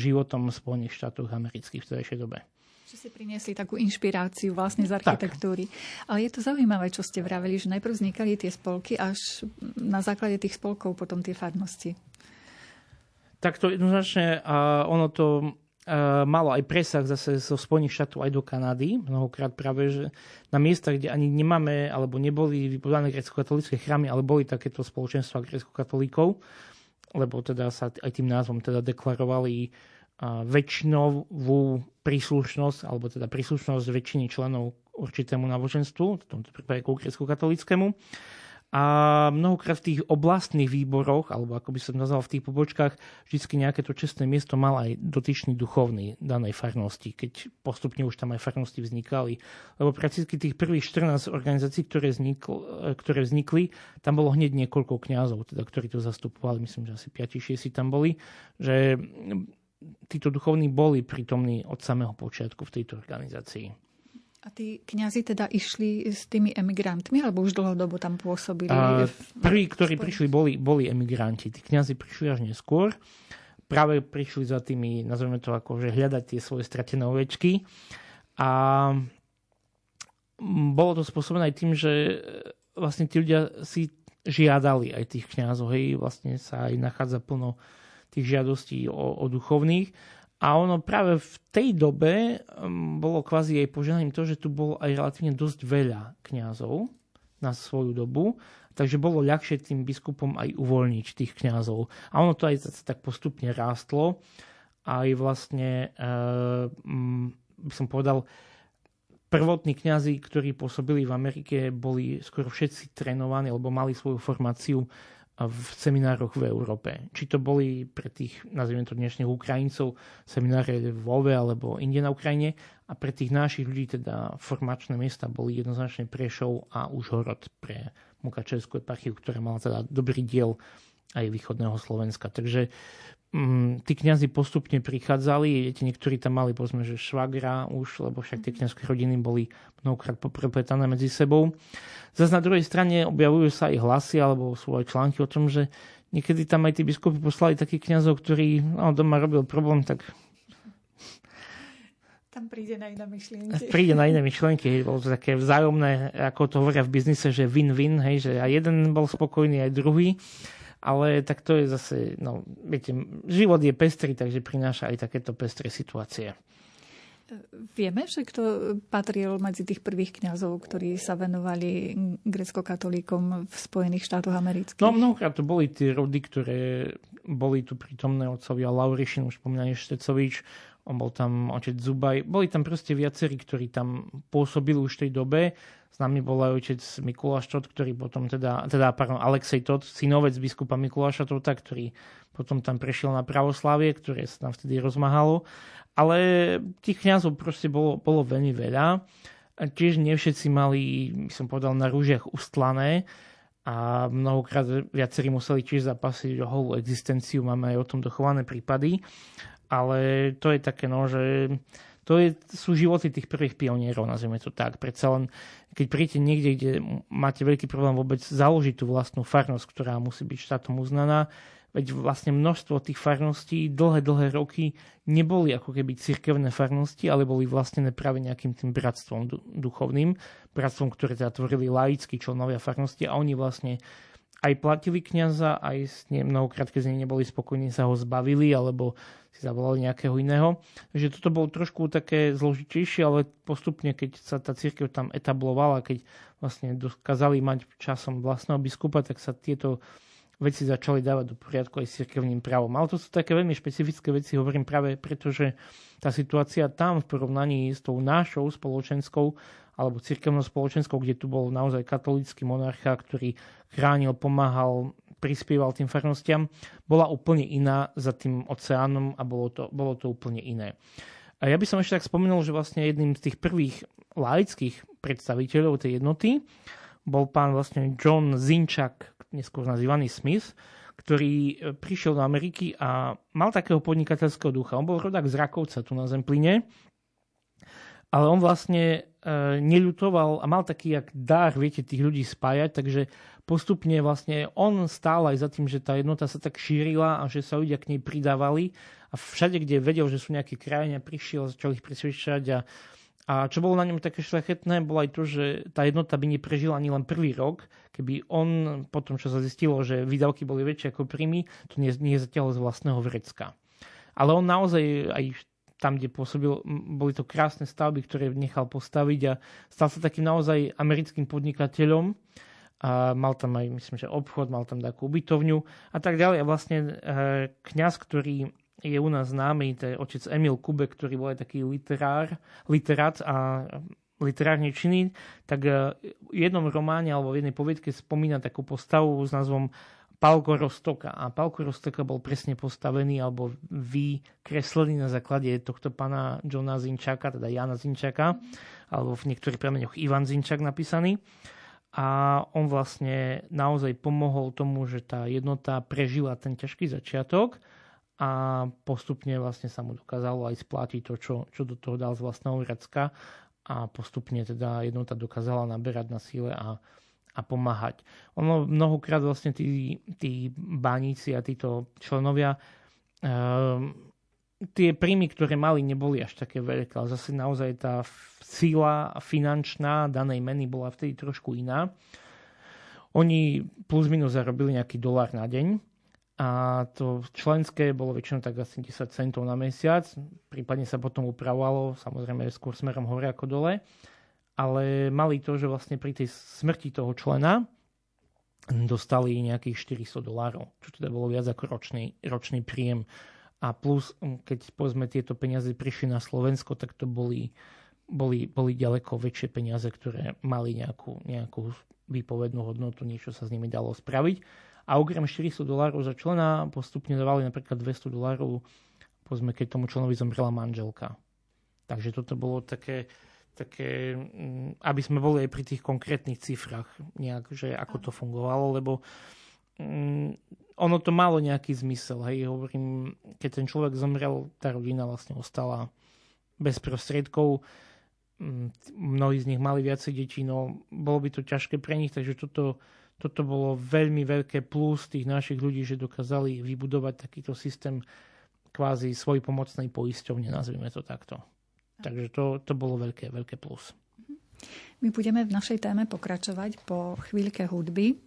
B: životom Spojených štátov amerických v tejšej dobe.
A: Že si priniesli takú inšpiráciu vlastne z architektúry. Tak. Ale je to zaujímavé, čo ste vraveli, že najprv vznikali tie spolky, až na základe tých spolkov potom tie farnosti.
B: Tak to jednoznačne, a ono to malo aj presah zase zo Spojených štátov aj do Kanady, mnohokrát práve, že na miestach, kde ani nemáme, alebo neboli vybudané grecko-katolické chrámy, ale boli takéto spoločenstva grecko-katolíkov, lebo teda sa aj tým názvom teda deklarovali uh, väčšinovú príslušnosť, alebo teda príslušnosť väčšiny členov určitému náboženstvu, v tomto prípade grecko-katolickému. A mnohokrát v tých oblastných výboroch, alebo ako by som nazval v tých pobočkách, vždy nejaké to čestné miesto mal aj dotyčný duchovný danej farnosti, keď postupne už tam aj farnosti vznikali. Lebo prakticky tých prvých 14 organizácií, ktoré, vznikl, ktoré vznikli, tam bolo hneď niekoľko kňazov, teda, ktorí to zastupovali, myslím, že asi 5-6 tam boli, že títo duchovní boli prítomní od samého počiatku v tejto organizácii.
A: A tí kňazi teda išli s tými emigrantmi, alebo už dlhodobo tam pôsobili?
B: A, prví, ktorí prišli, boli, boli emigranti. Tí kňazi prišli až neskôr. Práve prišli za tými, nazveme to ako, že hľadať tie svoje stratené ovečky. A bolo to spôsobené aj tým, že vlastne tí ľudia si žiadali aj tých kňazov. Hej, vlastne sa aj nachádza plno tých žiadostí o, o duchovných. A ono práve v tej dobe um, bolo kvázi jej požehnaním to, že tu bolo aj relatívne dosť veľa kňazov na svoju dobu, takže bolo ľahšie tým biskupom aj uvoľniť tých kňazov. A ono to aj tak postupne rástlo. Aj vlastne, e, by som povedal, prvotní kňazi, ktorí pôsobili v Amerike, boli skoro všetci trénovaní, alebo mali svoju formáciu v seminároch v Európe. Či to boli pre tých, nazvime to dnešných Ukrajincov, semináre v Lve alebo inde na Ukrajine a pre tých našich ľudí teda formačné miesta boli jednoznačne Prešov a Užhorod pre Mukačevskú eparchiu, ktorá mala teda dobrý diel aj východného Slovenska. Takže mm, tí kňazi postupne prichádzali, viete, niektorí tam mali povedzme, že švagra už, lebo však tie kňazské rodiny boli mnohokrát poprepetané medzi sebou. Zase na druhej strane objavujú sa aj hlasy alebo sú aj články o tom, že niekedy tam aj tí biskupy poslali takých kňazov, ktorí no, doma robil problém, tak
A: tam príde na iné myšlienky.
B: Príde na iné myšlienky, bolo to také vzájomné, ako to hovoria v biznise, že win-win, hej, že aj jeden bol spokojný, aj druhý. Ale tak to je zase, no, viete, život je pestrý, takže prináša aj takéto pestré situácie.
A: Vieme, že kto patril medzi tých prvých kňazov, ktorí sa venovali grecko-katolíkom v Spojených štátoch amerických?
B: No mnohokrát to boli tie rody, ktoré boli tu prítomné otcovia Laurišin, už spomínaný Štecovič, on bol tam otec Zubaj. Boli tam proste viacerí, ktorí tam pôsobili už v tej dobe. S nami bol aj otec Mikuláš Tot, ktorý potom teda, teda pardon, Alexej Tot, synovec biskupa Mikuláša Tota, ktorý potom tam prešiel na pravoslávie, ktoré sa tam vtedy rozmahalo. Ale tých kňazov proste bolo, bolo veľmi veľa. A tiež nie všetci mali, by som povedal, na rúžiach ustlané a mnohokrát viacerí museli tiež zapasiť o holú existenciu. Máme aj o tom dochované prípady. Ale to je také, no, že to je, sú životy tých prvých pionierov, nazvime to tak. Predsa len, keď príjete niekde, kde máte veľký problém vôbec založiť tú vlastnú farnosť, ktorá musí byť štátom uznaná, veď vlastne množstvo tých farností dlhé, dlhé roky neboli ako keby cirkevné farnosti, ale boli vlastnené práve nejakým tým bratstvom duchovným, bratstvom, ktoré teda tvorili laickí členovia farnosti a oni vlastne aj platili kniaza, aj s ne, mnohokrát, keď z nej neboli spokojní, sa ho zbavili, alebo si zavolali nejakého iného. Takže toto bolo trošku také zložitejšie, ale postupne, keď sa tá církev tam etablovala, keď vlastne dokázali mať časom vlastného biskupa, tak sa tieto veci začali dávať do poriadku aj s cirkevným právom. Ale to sú také veľmi špecifické veci, hovorím práve preto, že tá situácia tam v porovnaní s tou našou spoločenskou alebo cirkevnou spoločenskou, kde tu bol naozaj katolícky monarcha, ktorý chránil, pomáhal, prispieval tým farnostiam, bola úplne iná za tým oceánom a bolo to, bolo to úplne iné. A ja by som ešte tak spomenul, že vlastne jedným z tých prvých laických predstaviteľov tej jednoty bol pán vlastne John Zinčak, neskôr nazývaný Smith, ktorý e, prišiel do Ameriky a mal takého podnikateľského ducha. On bol rodák z Rakovca tu na Zempline, ale on vlastne e, neľutoval a mal taký jak dar, viete, tých ľudí spájať, takže postupne vlastne on stál aj za tým, že tá jednota sa tak šírila a že sa ľudia k nej pridávali a všade, kde vedel, že sú nejaké krajine, prišiel, začal ich presvedčať a a čo bolo na ňom také šľachetné, bolo aj to, že tá jednota by neprežila ani len prvý rok, keby on, potom čo sa zistilo, že výdavky boli väčšie ako príjmy, to zatiaľ z vlastného vrecka. Ale on naozaj aj tam, kde pôsobil, boli to krásne stavby, ktoré nechal postaviť a stal sa takým naozaj americkým podnikateľom. A mal tam aj, myslím, že obchod, mal tam takú ubytovňu a tak ďalej. A vlastne e, kňaz, ktorý je u nás známy, to je otec Emil Kube, ktorý bol aj taký literár, literát a literárne činný, tak e, v jednom románe alebo v jednej poviedke spomína takú postavu s názvom Palko Rostoka. A Palko Rostoka bol presne postavený alebo vykreslený na základe tohto pána Johna Zinčaka, teda Jana Zinčaka, alebo v niektorých premeňoch Ivan Zinčak napísaný. A on vlastne naozaj pomohol tomu, že tá jednota prežila ten ťažký začiatok a postupne vlastne sa mu dokázalo aj splatiť to, čo, čo do toho dal z vlastného Grecka a postupne teda jednota dokázala naberať na síle a, a pomáhať. Ono mnohokrát vlastne tí, tí baníci a títo členovia um, tie príjmy, ktoré mali, neboli až také veľké, ale zase naozaj tá síla finančná danej meny bola vtedy trošku iná. Oni plus minus zarobili nejaký dolár na deň, a to členské bolo väčšinou tak asi 10 centov na mesiac, prípadne sa potom upravovalo, samozrejme skôr smerom hore ako dole, ale mali to, že vlastne pri tej smrti toho člena dostali nejakých 400 dolárov, čo teda bolo viac ako ročný, ročný príjem. A plus, keď povedzme tieto peniaze prišli na Slovensko, tak to boli, boli, boli ďaleko väčšie peniaze, ktoré mali nejakú, nejakú výpovednú hodnotu, niečo sa s nimi dalo spraviť a okrem 400 dolárov za člena postupne dávali napríklad 200 dolárov, povedzme, keď tomu členovi zomrela manželka. Takže toto bolo také, také, mm, aby sme boli aj pri tých konkrétnych cifrách, nejak, že ako to fungovalo, lebo mm, ono to malo nejaký zmysel. Hej, hovorím, keď ten človek zomrel, tá rodina vlastne ostala bez prostriedkov. Mm, mnohí z nich mali viacej detí, no bolo by to ťažké pre nich, takže toto toto bolo veľmi veľké plus tých našich ľudí, že dokázali vybudovať takýto systém kvázi svoj pomocnej poisťovne, nazvime to takto. Takže to, to bolo veľké, veľké plus.
A: My budeme v našej téme pokračovať po chvíľke hudby.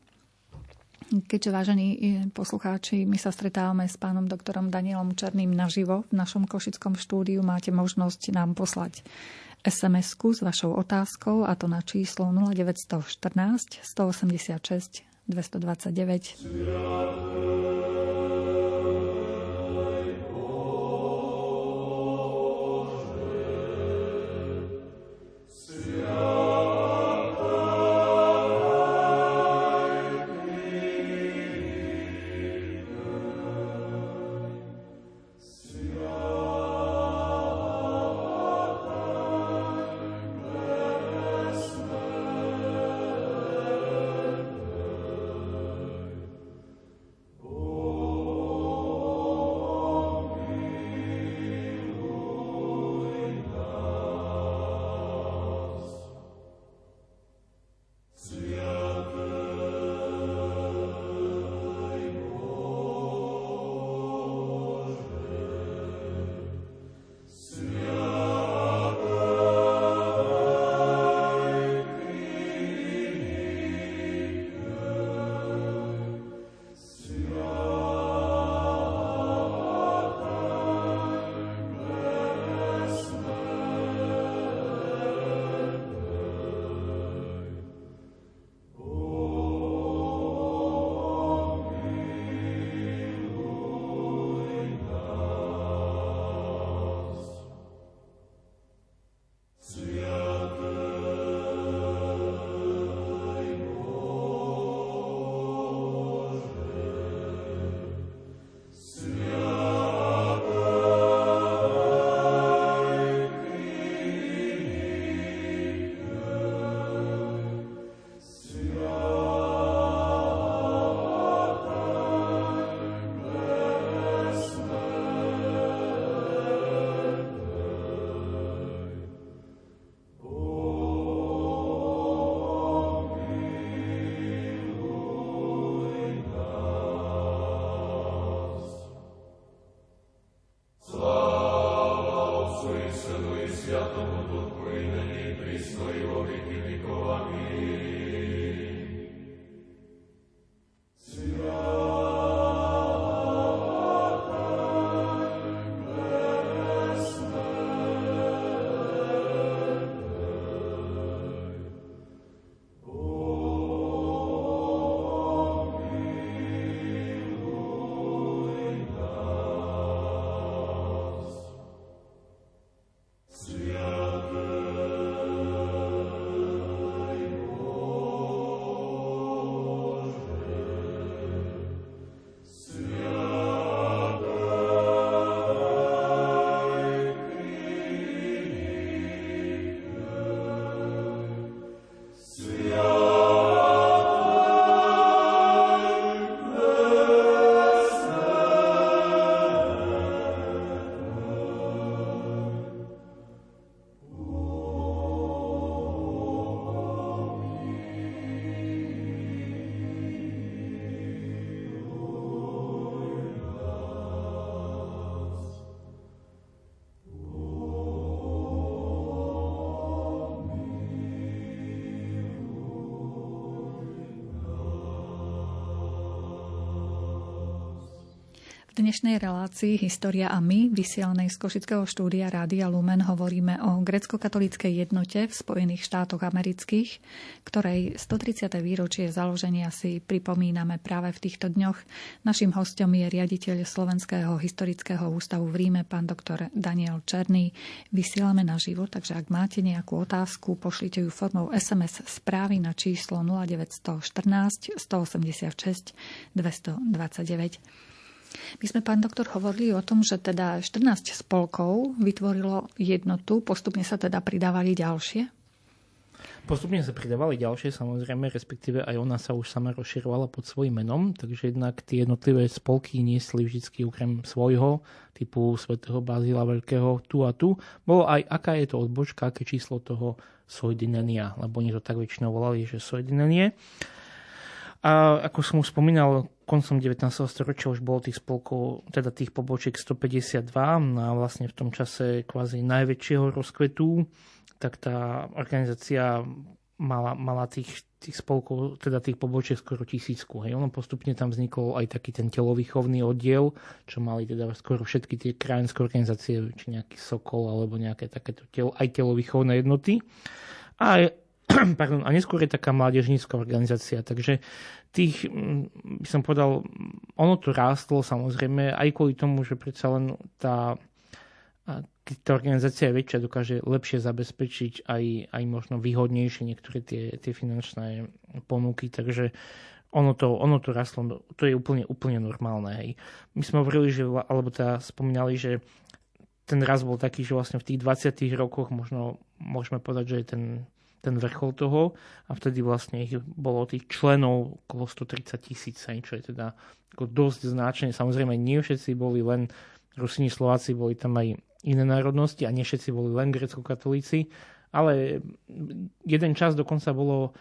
A: Keďže, vážení poslucháči, my sa stretávame s pánom doktorom Danielom Černým naživo v našom košickom štúdiu, máte možnosť nám poslať SMS-ku s vašou otázkou a to na číslo 0914 186 229. dnešnej relácii História a my, vysielanej z Košického štúdia Rádia Lumen, hovoríme o grecko-katolíckej jednote v Spojených štátoch amerických, ktorej 130. výročie založenia si pripomíname práve v týchto dňoch. Našim hostom je riaditeľ Slovenského historického ústavu v Ríme, pán doktor Daniel Černý. Vysielame na život, takže ak máte nejakú otázku, pošlite ju formou SMS správy na číslo 0914 186 229. My sme, pán doktor, hovorili o tom, že teda 14 spolkov vytvorilo jednotu, postupne sa teda pridávali ďalšie?
B: Postupne sa pridávali ďalšie, samozrejme, respektíve aj ona sa už sama rozširovala pod svojím menom, takže jednak tie jednotlivé spolky niesli vždy okrem svojho, typu svätého Bazila Veľkého, tu a tu, bolo aj aká je to odbočka, aké číslo toho sojdinenia, lebo oni to tak väčšinou volali, že sojdinenie. A ako som už spomínal, koncom 19. storočia už bolo tých spolkov, teda tých pobočiek 152 no a vlastne v tom čase kvázi najväčšieho rozkvetu, tak tá organizácia mala, mala tých, tých spolkov, teda tých pobočiek skoro tisícku. Hej. Ono postupne tam vznikol aj taký ten telovýchovný oddiel, čo mali teda skoro všetky tie krajinské organizácie, či nejaký Sokol alebo nejaké takéto tel, aj telovýchovné jednoty. A pardon, a neskôr je taká mládežnícka organizácia. Takže tých, mm, by som povedal, ono to rástlo samozrejme aj kvôli tomu, že predsa len tá, tá organizácia je väčšia, dokáže lepšie zabezpečiť aj, aj možno výhodnejšie niektoré tie, tie finančné ponuky, takže ono to, ono to rastlo, to je úplne, úplne normálne. Hej. My sme hovorili, že, alebo teda spomínali, že ten raz bol taký, že vlastne v tých 20 rokoch možno môžeme povedať, že je ten ten vrchol toho a vtedy vlastne ich bolo tých členov okolo 130 tisíc, čo je teda ako dosť značné. Samozrejme, nie všetci boli len Rusini, Slováci, boli tam aj iné národnosti a nie všetci boli len grecko-katolíci, ale jeden čas dokonca bolo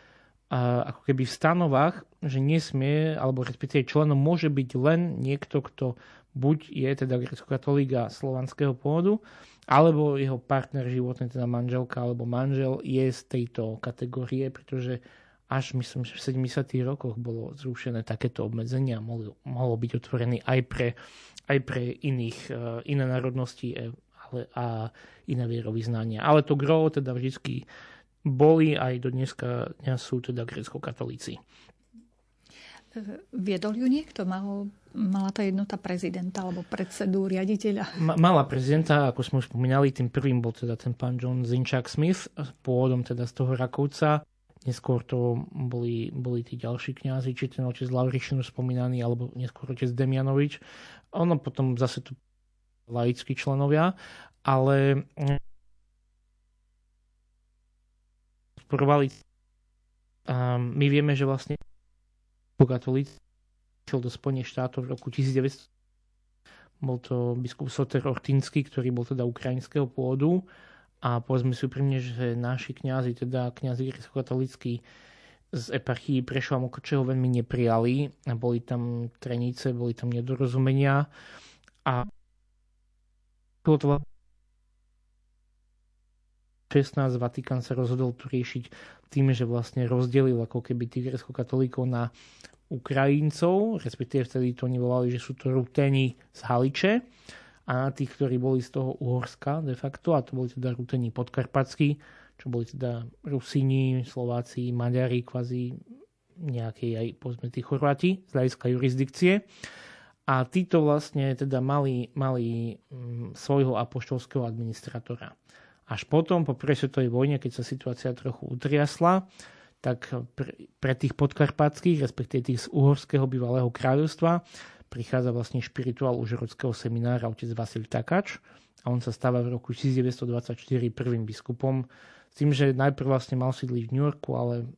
B: ako keby v stanovách, že nesmie, alebo respektíve členom môže byť len niekto, kto buď je teda grecko-katolík a slovanského pôvodu, alebo jeho partner životný, teda manželka alebo manžel je z tejto kategórie, pretože až myslím, že v 70. rokoch bolo zrušené takéto obmedzenie a mohlo, mohlo byť otvorený aj pre, aj pre iných, uh, iné národnosti e, ale, a iné vierovýznania. Ale to gro teda vždy boli aj do dneska dňa sú teda grecko-katolíci.
A: Viedol ju niekto? Mal, mala tá jednota prezidenta alebo predsedu, riaditeľa?
B: Mala prezidenta, ako sme už spomínali, tým prvým bol teda ten pán John Zinčák Smith, pôvodom teda z toho Rakovca. Neskôr to boli, boli tí ďalší kňazi, či ten otec Lavrišinu spomínaný, alebo neskôr otec Demianovič. Ono potom zase tu laickí členovia, ale podporovali. my vieme, že vlastne katolíci do Spojených štátov v roku 1900. Bol to biskup Soter Ortinsky, ktorý bol teda ukrajinského pôvodu a povedzme si úprimne, že naši kňazi, teda kňazi katolícky z eparchii Prešova Mokočeho veľmi neprijali. Boli tam trenice, boli tam nedorozumenia a bolo to 16 Vatikán sa rozhodol to riešiť tým, že vlastne rozdelil ako keby tých grecko-katolíkov na Ukrajincov, respektíve vtedy to oni volali, že sú to Ruteni z Haliče a tých, ktorí boli z toho Uhorska de facto, a to boli teda Ruteni podkarpatskí, čo boli teda Rusini, Slováci, Maďari, kvazi nejaké aj povedzme tí Chorváti z hľadiska jurisdikcie. A títo vlastne teda mali, mali mm, svojho apoštolského administratora. Až potom, po prvej svetovej vojne, keď sa situácia trochu utriasla, tak pre, tých podkarpatských, respektíve tých z uhorského bývalého kráľovstva, prichádza vlastne špirituál užhorockého seminára otec Vasil Takač a on sa stáva v roku 1924 prvým biskupom s tým, že najprv vlastne mal sídliť v New Yorku, ale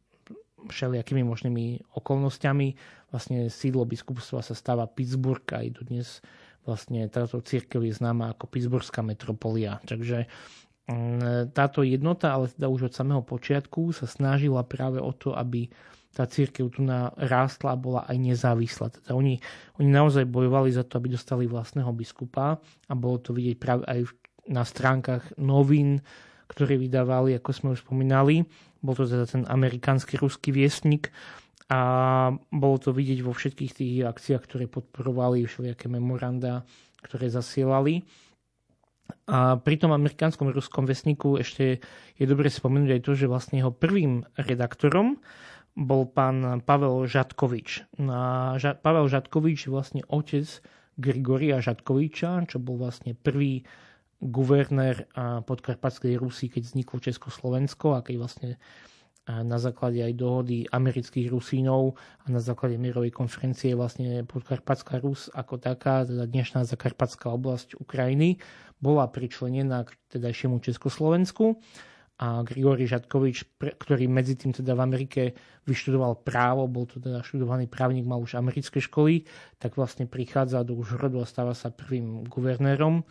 B: všelijakými možnými okolnostiami vlastne sídlo biskupstva sa stáva Pittsburgh aj dodnes vlastne táto církev je známa ako Pittsburghská metropolia. Takže táto jednota, ale teda už od samého počiatku sa snažila práve o to, aby tá církev tu rástla a bola aj nezávislá. Teda oni, oni naozaj bojovali za to, aby dostali vlastného biskupa a bolo to vidieť práve aj na stránkach novín, ktoré vydávali, ako sme už spomínali. Bol to teda ten amerikánsky ruský viestnik a bolo to vidieť vo všetkých tých akciách, ktoré podporovali všelijaké memoranda, ktoré zasielali. A pri tom amerikánskom ruskom vesniku ešte je dobre spomenúť aj to, že vlastne jeho prvým redaktorom bol pán Pavel Žatkovič. A Pavel Žatkovič je vlastne otec Grigoria Žatkoviča, čo bol vlastne prvý guvernér podkarpatskej Rusy, keď vzniklo Československo a keď vlastne na základe aj dohody amerických Rusínov a na základe mierovej konferencie vlastne podkarpatská Rus ako taká, teda dnešná zakarpatská oblasť Ukrajiny, bola pričlenená k tedajšiemu Československu. A Grigori Žatkovič, ktorý medzi tým teda v Amerike vyštudoval právo, bol to teda študovaný právnik, mal už americké školy, tak vlastne prichádza do Užhrodu a stáva sa prvým guvernérom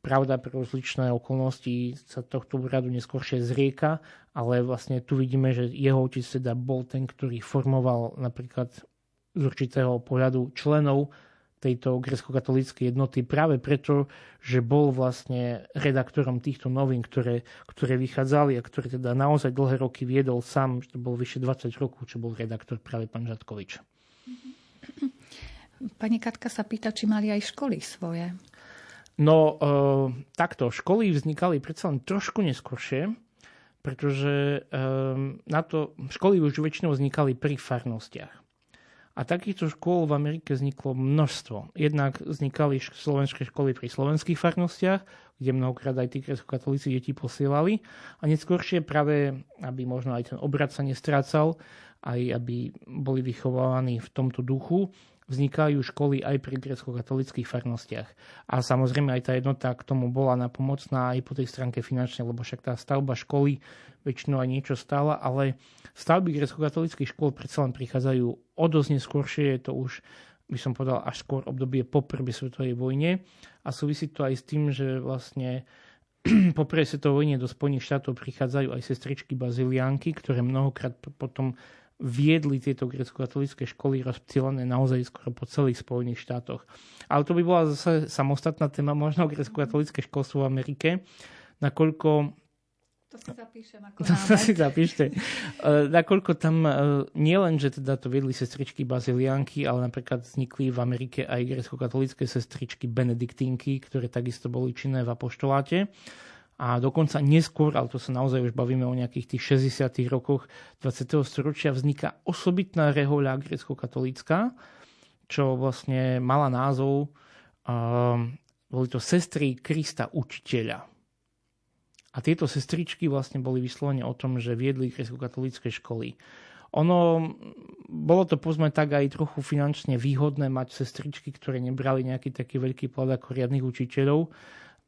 B: Pravda, pre rozličné okolnosti sa tohto úradu neskôršie zrieka, ale vlastne tu vidíme, že jeho otec teda bol ten, ktorý formoval napríklad z určitého pohľadu členov tejto grecko-katolíckej jednoty práve preto, že bol vlastne redaktorom týchto novín, ktoré, ktoré vychádzali a ktoré teda naozaj dlhé roky viedol sám, že to bol vyše 20 rokov, čo bol redaktor práve pán Žatkovič.
A: Pani Katka sa pýta, či mali aj školy svoje.
B: No, uh, takto, školy vznikali predsa len trošku neskôršie, pretože um, na to, školy už väčšinou vznikali pri farnostiach. A takýchto škôl v Amerike vzniklo množstvo. Jednak vznikali slovenské školy pri slovenských farnostiach, kde mnohokrát aj tí katolíci deti posielali. A neskôršie práve, aby možno aj ten obrad sa nestrácal, aj aby boli vychovávaní v tomto duchu, vznikajú školy aj pri grecko-katolických farnostiach. A samozrejme aj tá jednota k tomu bola napomocná aj po tej stránke finančnej, lebo však tá stavba školy väčšinou aj niečo stála, ale stavby grecko-katolických škôl predsa len prichádzajú o dosť neskôršie, je to už by som povedal až skôr obdobie po prvej svetovej vojne a súvisí to aj s tým, že vlastne po prvej svetovej vojne do Spojených štátov prichádzajú aj sestričky baziliánky, ktoré mnohokrát potom viedli tieto grecko-katolické školy rozptýlené naozaj skoro po celých Spojených štátoch. Ale to by bola zase samostatná téma, možno grecko-katolické školstvo v Amerike, nakoľko
A: to si zapíšem ako To
B: si zapíšte. Uh, nakoľko tam uh, nie len, že teda to viedli sestričky bazilianky, ale napríklad vznikli v Amerike aj grecko-katolické sestričky benediktínky, ktoré takisto boli činné v apoštoláte a dokonca neskôr, ale to sa naozaj už bavíme o nejakých tých 60. rokoch 20. storočia, vzniká osobitná rehoľa grecko-katolícka, čo vlastne mala názov, um, boli to sestry Krista učiteľa. A tieto sestričky vlastne boli vyslovene o tom, že viedli grecko-katolícke školy. Ono, bolo to povedzme tak aj trochu finančne výhodné mať sestričky, ktoré nebrali nejaký taký veľký plat ako riadnych učiteľov,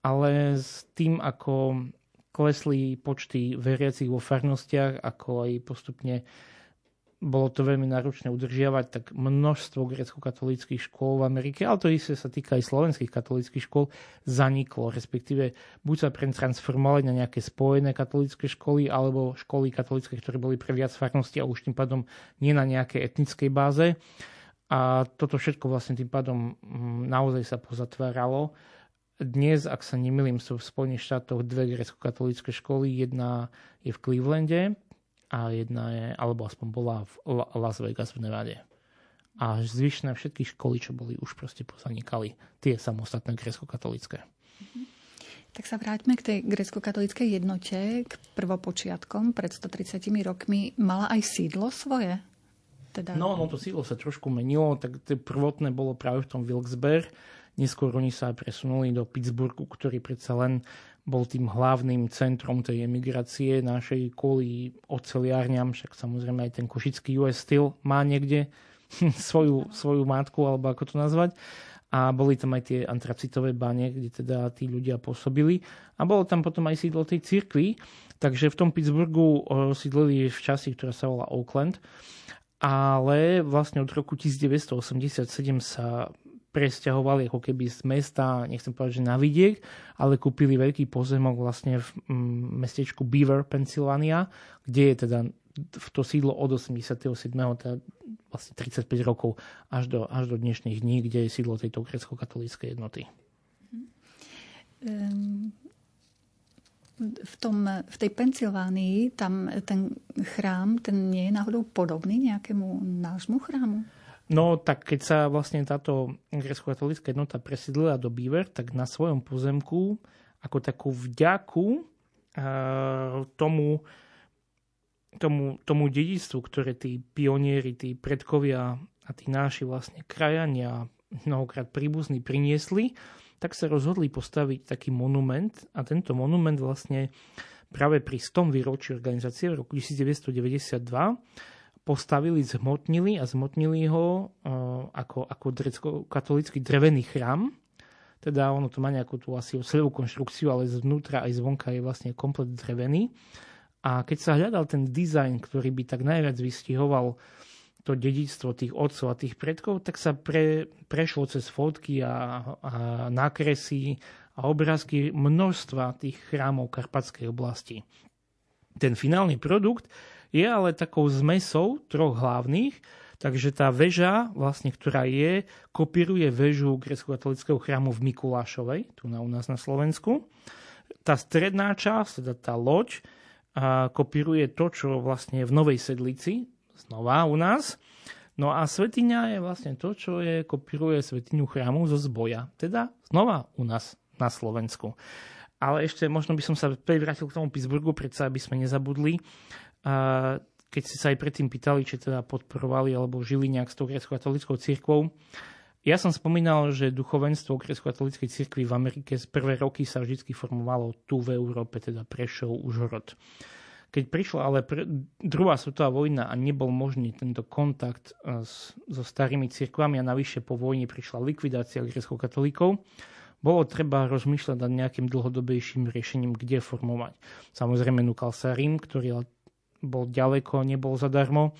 B: ale s tým, ako klesli počty veriacich vo farnostiach, ako aj postupne bolo to veľmi náročné udržiavať, tak množstvo grecko-katolíckých škôl v Amerike, ale to isté sa týka aj slovenských katolíckých škôl, zaniklo, respektíve buď sa transformovali na nejaké spojené katolícke školy, alebo školy katolícke, ktoré boli pre viac farností a už tým pádom nie na nejakej etnickej báze. A toto všetko vlastne tým pádom mm, naozaj sa pozatváralo dnes, ak sa nemýlim, sú v Spojených štátoch dve grecko-katolícke školy. Jedna je v Clevelande a jedna je, alebo aspoň bola v Las Vegas v Nevade. A zvyšné všetky školy, čo boli, už proste pozanikali. Tie samostatné grecko-katolícke.
A: Tak sa vráťme k tej grecko-katolíckej jednote, k prvopočiatkom pred 130 rokmi. Mala aj sídlo svoje?
B: Teda... No, no to sídlo sa trošku menilo, tak to prvotné bolo práve v tom Wilkesburg. Neskôr oni sa presunuli do Pittsburghu, ktorý predsa len bol tým hlavným centrom tej emigrácie našej kvôli oceliárňam, však samozrejme aj ten košický US Steel má niekde svoju, svoju matku, alebo ako to nazvať. A boli tam aj tie antracitové bane, kde teda tí ľudia pôsobili. A bolo tam potom aj sídlo tej cirkvi, takže v tom Pittsburghu sídlili v časti, ktorá sa volá Oakland, ale vlastne od roku 1987 sa presťahovali ako keby z mesta, nechcem povedať, že na vidiek, ale kúpili veľký pozemok vlastne v mestečku Beaver, Pennsylvania, kde je teda v to sídlo od 87. teda vlastne 35 rokov až do, až do dnešných dní, kde je sídlo tejto grecko-katolíckej jednoty.
A: Um, v, tom, v tej Pensylvánii tam ten chrám, ten nie je náhodou podobný nejakému nášmu chrámu?
B: No tak keď sa vlastne táto grecko-katolícka jednota presídlila do Beaver, tak na svojom pozemku ako takú vďaku uh, tomu tomu, tomu dedictvu, ktoré tí pionieri, tí predkovia a tí náši vlastne krajania mnohokrát príbuzní priniesli, tak sa rozhodli postaviť taký monument a tento monument vlastne práve pri 100. výročí organizácie v roku 1992 postavili, zhmotnili a zhmotnili ho uh, ako, ako katolický drevený chrám. Teda ono to má nejakú tú asi oceľovú konštrukciu, ale zvnútra aj zvonka je vlastne komplet drevený. A keď sa hľadal ten dizajn, ktorý by tak najviac vystihoval to dedičstvo tých otcov a tých predkov, tak sa pre, prešlo cez fotky a, a nákresy a obrázky množstva tých chrámov Karpatskej oblasti. Ten finálny produkt je ale takou zmesou troch hlavných, takže tá väža, vlastne, ktorá je, kopíruje väžu grecko-katolického chrámu v Mikulášovej, tu na, u nás na Slovensku. Tá stredná časť, teda tá loď, a kopíruje to, čo vlastne je v Novej Sedlici, znova u nás. No a svetiňa je vlastne to, čo je, kopíruje svetiňu chrámu zo zboja, teda znova u nás na Slovensku. Ale ešte možno by som sa vrátil k tomu Pittsburghu, predsa aby sme nezabudli. A keď ste sa aj predtým pýtali, či teda podporovali alebo žili nejak s tou grecko-katolickou církvou, ja som spomínal, že duchovenstvo grecko-katolíckej cirkvi v Amerike z prvé roky sa vždy formovalo tu v Európe, teda Prešov, Užhorod. Keď prišla ale pr- druhá svetová vojna a nebol možný tento kontakt e, s, so starými cirkvami a navyše po vojne prišla likvidácia grecko-katolíkov, bolo treba rozmýšľať nad nejakým dlhodobejším riešením, kde formovať. Samozrejme núkal sa Rím, ktorý bol ďaleko, nebol zadarmo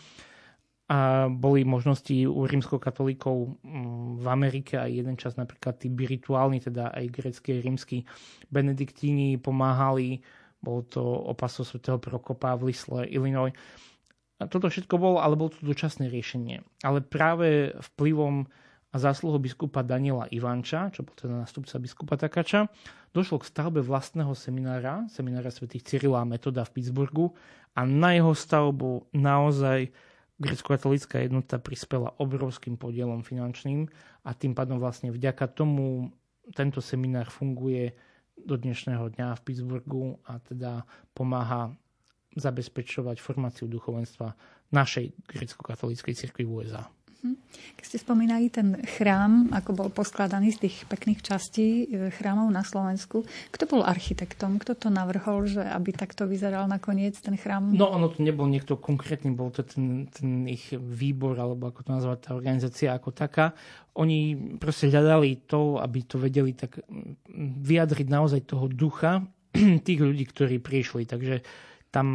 B: a boli možnosti u rímskokatolíkov mm, v Amerike aj jeden čas napríklad tí rituálni, teda aj grecké, rímsky benediktíni pomáhali, bol to opaso svätého Prokopa v Lisle, Illinois. A toto všetko bolo, ale bolo to dočasné riešenie. Ale práve vplyvom a zásluhou biskupa Daniela Ivanča, čo bol teda nastupca biskupa Takača, došlo k stavbe vlastného seminára, seminára svätých Cyrila a Metoda v Pittsburghu a na jeho stavbu naozaj grecko-katolická jednota prispela obrovským podielom finančným a tým pádom vlastne vďaka tomu tento seminár funguje do dnešného dňa v Pittsburghu a teda pomáha zabezpečovať formáciu duchovenstva našej grecko-katolíckej cirkvi v USA.
A: Mhm. Keď ste spomínali ten chrám, ako bol poskladaný z tých pekných častí e, chrámov na Slovensku, kto bol architektom? Kto to navrhol, že aby takto vyzeral nakoniec ten chrám?
B: No, ono to nebol niekto konkrétny, bol to ten, ten ich výbor, alebo ako to nazvať, tá organizácia ako taká. Oni proste hľadali to, aby to vedeli tak vyjadriť naozaj toho ducha tých ľudí, ktorí prišli. Takže tam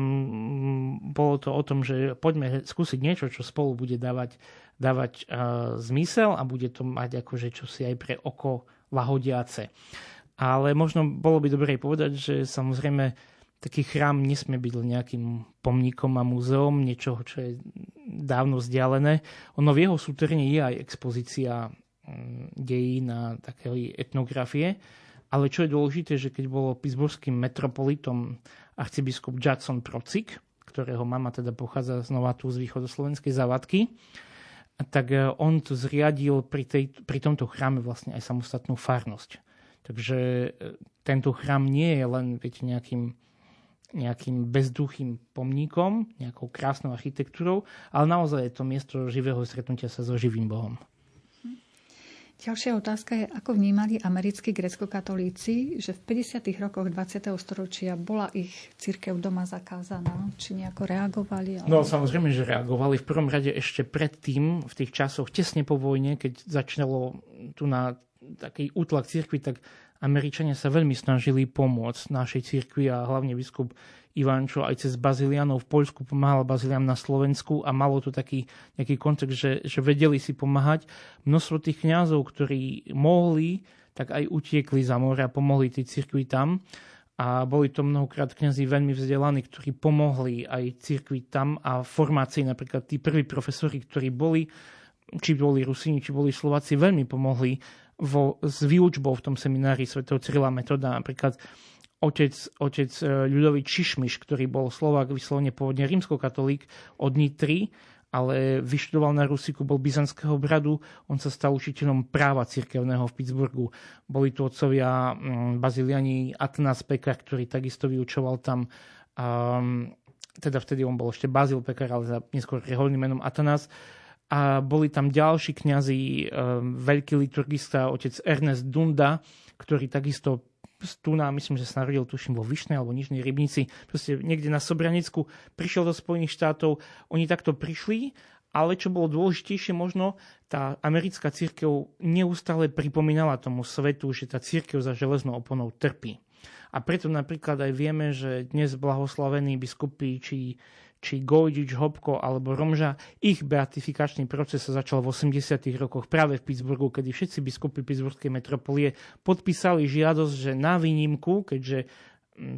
B: bolo to o tom, že poďme skúsiť niečo, čo spolu bude dávať dávať uh, zmysel a bude to mať akože čosi aj pre oko lahodiace. Ale možno bolo by dobre povedať, že samozrejme taký chrám nesmie byť len nejakým pomníkom a múzeom, niečoho, čo je dávno vzdialené. Ono v jeho sútrne je aj expozícia mm, dejín a takej etnografie Ale čo je dôležité, že keď bolo pittsburghským metropolitom arcibiskup Judson Procik, ktorého mama teda pochádza znova tu z východoslovenskej závadky, tak e, on tu zriadil pri, tej, pri tomto chráme vlastne aj samostatnú farnosť. Takže e, tento chrám nie je len viete, nejakým, nejakým bezduchým pomníkom, nejakou krásnou architektúrou, ale naozaj je to miesto živého stretnutia sa so živým Bohom.
A: Ďalšia otázka je, ako vnímali americkí grecko-katolíci, že v 50. rokoch 20. storočia bola ich církev doma zakázaná? Či nejako reagovali?
B: Ale... No samozrejme, že reagovali. V prvom rade ešte predtým, v tých časoch, tesne po vojne, keď začalo tu na taký útlak církvy, tak Američania sa veľmi snažili pomôcť našej cirkvi a hlavne biskup Ivančo aj cez Bazilianov v Poľsku pomáhal Baziliam na Slovensku a malo to taký nejaký kontext, že, že vedeli si pomáhať. Množstvo tých kňazov, ktorí mohli, tak aj utiekli za more a pomohli tej cirkvi tam. A boli to mnohokrát kňazi veľmi vzdelaní, ktorí pomohli aj cirkvi tam a formácii napríklad tí prví profesori, ktorí boli, či boli Rusini, či boli Slováci, veľmi pomohli vo, s výučbou v tom seminári Sv. Cyrila Metoda. Napríklad otec, otec e, ľudový Čišmiš, ktorý bol Slovák vyslovene pôvodne rímskokatolík od Nitry, ale vyštudoval na Rusiku, bol byzantského bradu, on sa stal učiteľom práva cirkevného v Pittsburghu. Boli tu otcovia mm, baziliani Atnas Pekar, ktorý takisto vyučoval tam. Um, teda vtedy on bol ešte Bazil Pekar, ale za neskôr reholným menom Atanas. A boli tam ďalší kňazi, um, veľký liturgista, otec Ernest Dunda, ktorý takisto tu na, myslím, že sa narodil, tuším, vo Vyšnej alebo Nižnej Rybnici, proste niekde na Sobranicku, prišiel do Spojených štátov, oni takto prišli, ale čo bolo dôležitejšie možno, tá americká církev neustále pripomínala tomu svetu, že tá církev za železnou oponou trpí. A preto napríklad aj vieme, že dnes blahoslavení biskupy či či Gojdič, Hopko alebo Romža, ich beatifikačný proces sa začal v 80. rokoch práve v Pittsburghu, kedy všetci biskupy Pittsburghskej metropolie podpísali žiadosť, že na výnimku, keďže mm,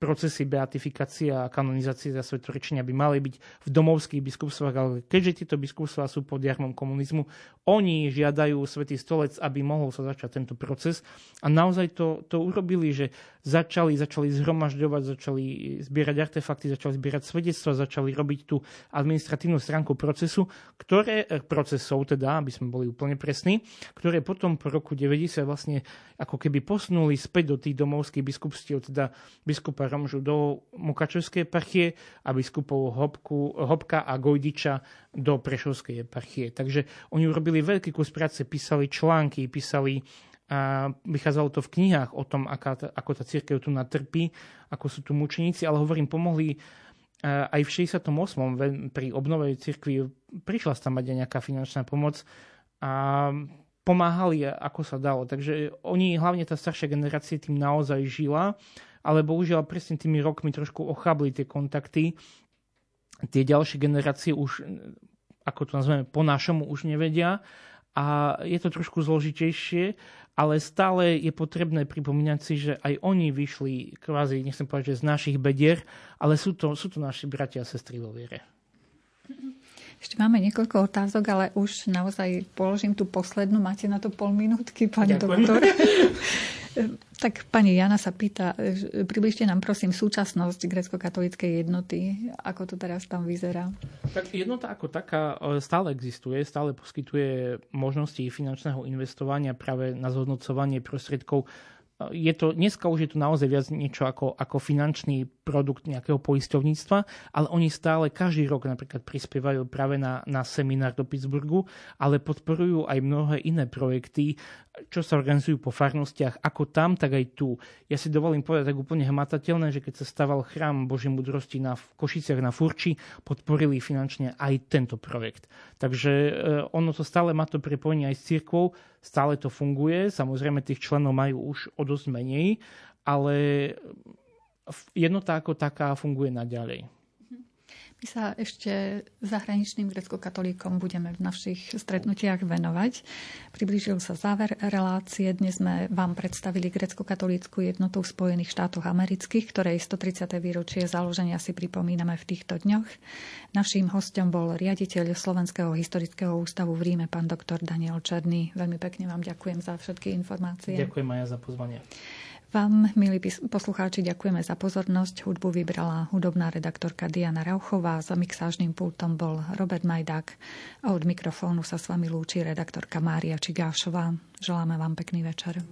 B: procesy beatifikácie a kanonizácie za svetorečenia by mali byť v domovských biskupstvách, ale keďže tieto biskupstvá sú pod jarmom komunizmu, oni žiadajú Svetý stolec, aby mohol sa začať tento proces. A naozaj to, to urobili, že začali, začali zhromažďovať, začali zbierať artefakty, začali zbierať svedectva, začali robiť tú administratívnu stránku procesu, ktoré, eh, procesov teda, aby sme boli úplne presní, ktoré potom po roku 90 vlastne ako keby posunuli späť do tých domovských biskupstiev, teda biskupa Romžu do Mukačevskej eparchie a biskupov Hopku, Hopka a Gojdiča do Prešovskej eparchie. Takže oni urobili veľký kus práce, písali články, písali a vychádzalo to v knihách o tom, aká, ako tá církev tu natrpí, ako sú tu mučeníci, ale hovorím, pomohli aj v 68. pri obnove cirkvi prišla tam mať nejaká finančná pomoc a pomáhali, ako sa dalo. Takže oni, hlavne tá staršia generácia, tým naozaj žila ale bohužiaľ presne tými rokmi trošku ochabli tie kontakty. Tie ďalšie generácie už, ako to nazveme, po našomu už nevedia a je to trošku zložitejšie, ale stále je potrebné pripomínať si, že aj oni vyšli kvázi, nechcem povedať, že z našich bedier, ale sú to, sú to naši bratia a sestry vo viere.
A: Ešte máme niekoľko otázok, ale už naozaj položím tú poslednú. Máte na to pol minútky, pani Ďakujem. doktor? tak pani Jana sa pýta, približte nám prosím súčasnosť grecko-katolíckej jednoty. Ako to teraz tam vyzerá?
B: Tak jednota ako taká e, stále existuje, stále poskytuje možnosti finančného investovania práve na zhodnocovanie prostriedkov je to, dneska už je tu naozaj viac niečo ako, ako finančný produkt nejakého poisťovníctva, ale oni stále každý rok napríklad prispievajú práve na, na seminár do Pittsburghu, ale podporujú aj mnohé iné projekty, čo sa organizujú po farnostiach, ako tam, tak aj tu. Ja si dovolím povedať tak úplne hmatateľné, že keď sa staval chrám Božej mudrosti na Košiciach na Furči, podporili finančne aj tento projekt. Takže e, ono to stále má to prepojenie aj s církvou, stále to funguje, samozrejme tých členov majú už o dosť menej, ale jednota ako taká funguje naďalej.
A: My sa ešte zahraničným grecko-katolíkom budeme v našich stretnutiach venovať. Priblížil sa záver relácie. Dnes sme vám predstavili grecko-katolícku jednotu v Spojených štátoch amerických, ktorej 130. výročie založenia si pripomíname v týchto dňoch. Naším hostom bol riaditeľ Slovenského historického ústavu v Ríme, pán doktor Daniel Černý. Veľmi pekne vám ďakujem za všetky informácie.
B: Ďakujem aj za pozvanie.
A: Vám, milí poslucháči, ďakujeme za pozornosť. Hudbu vybrala hudobná redaktorka Diana Rauchová, za mixážnym pultom bol Robert Majdák a od mikrofónu sa s vami lúči redaktorka Mária Čigášová. Želáme vám pekný večer.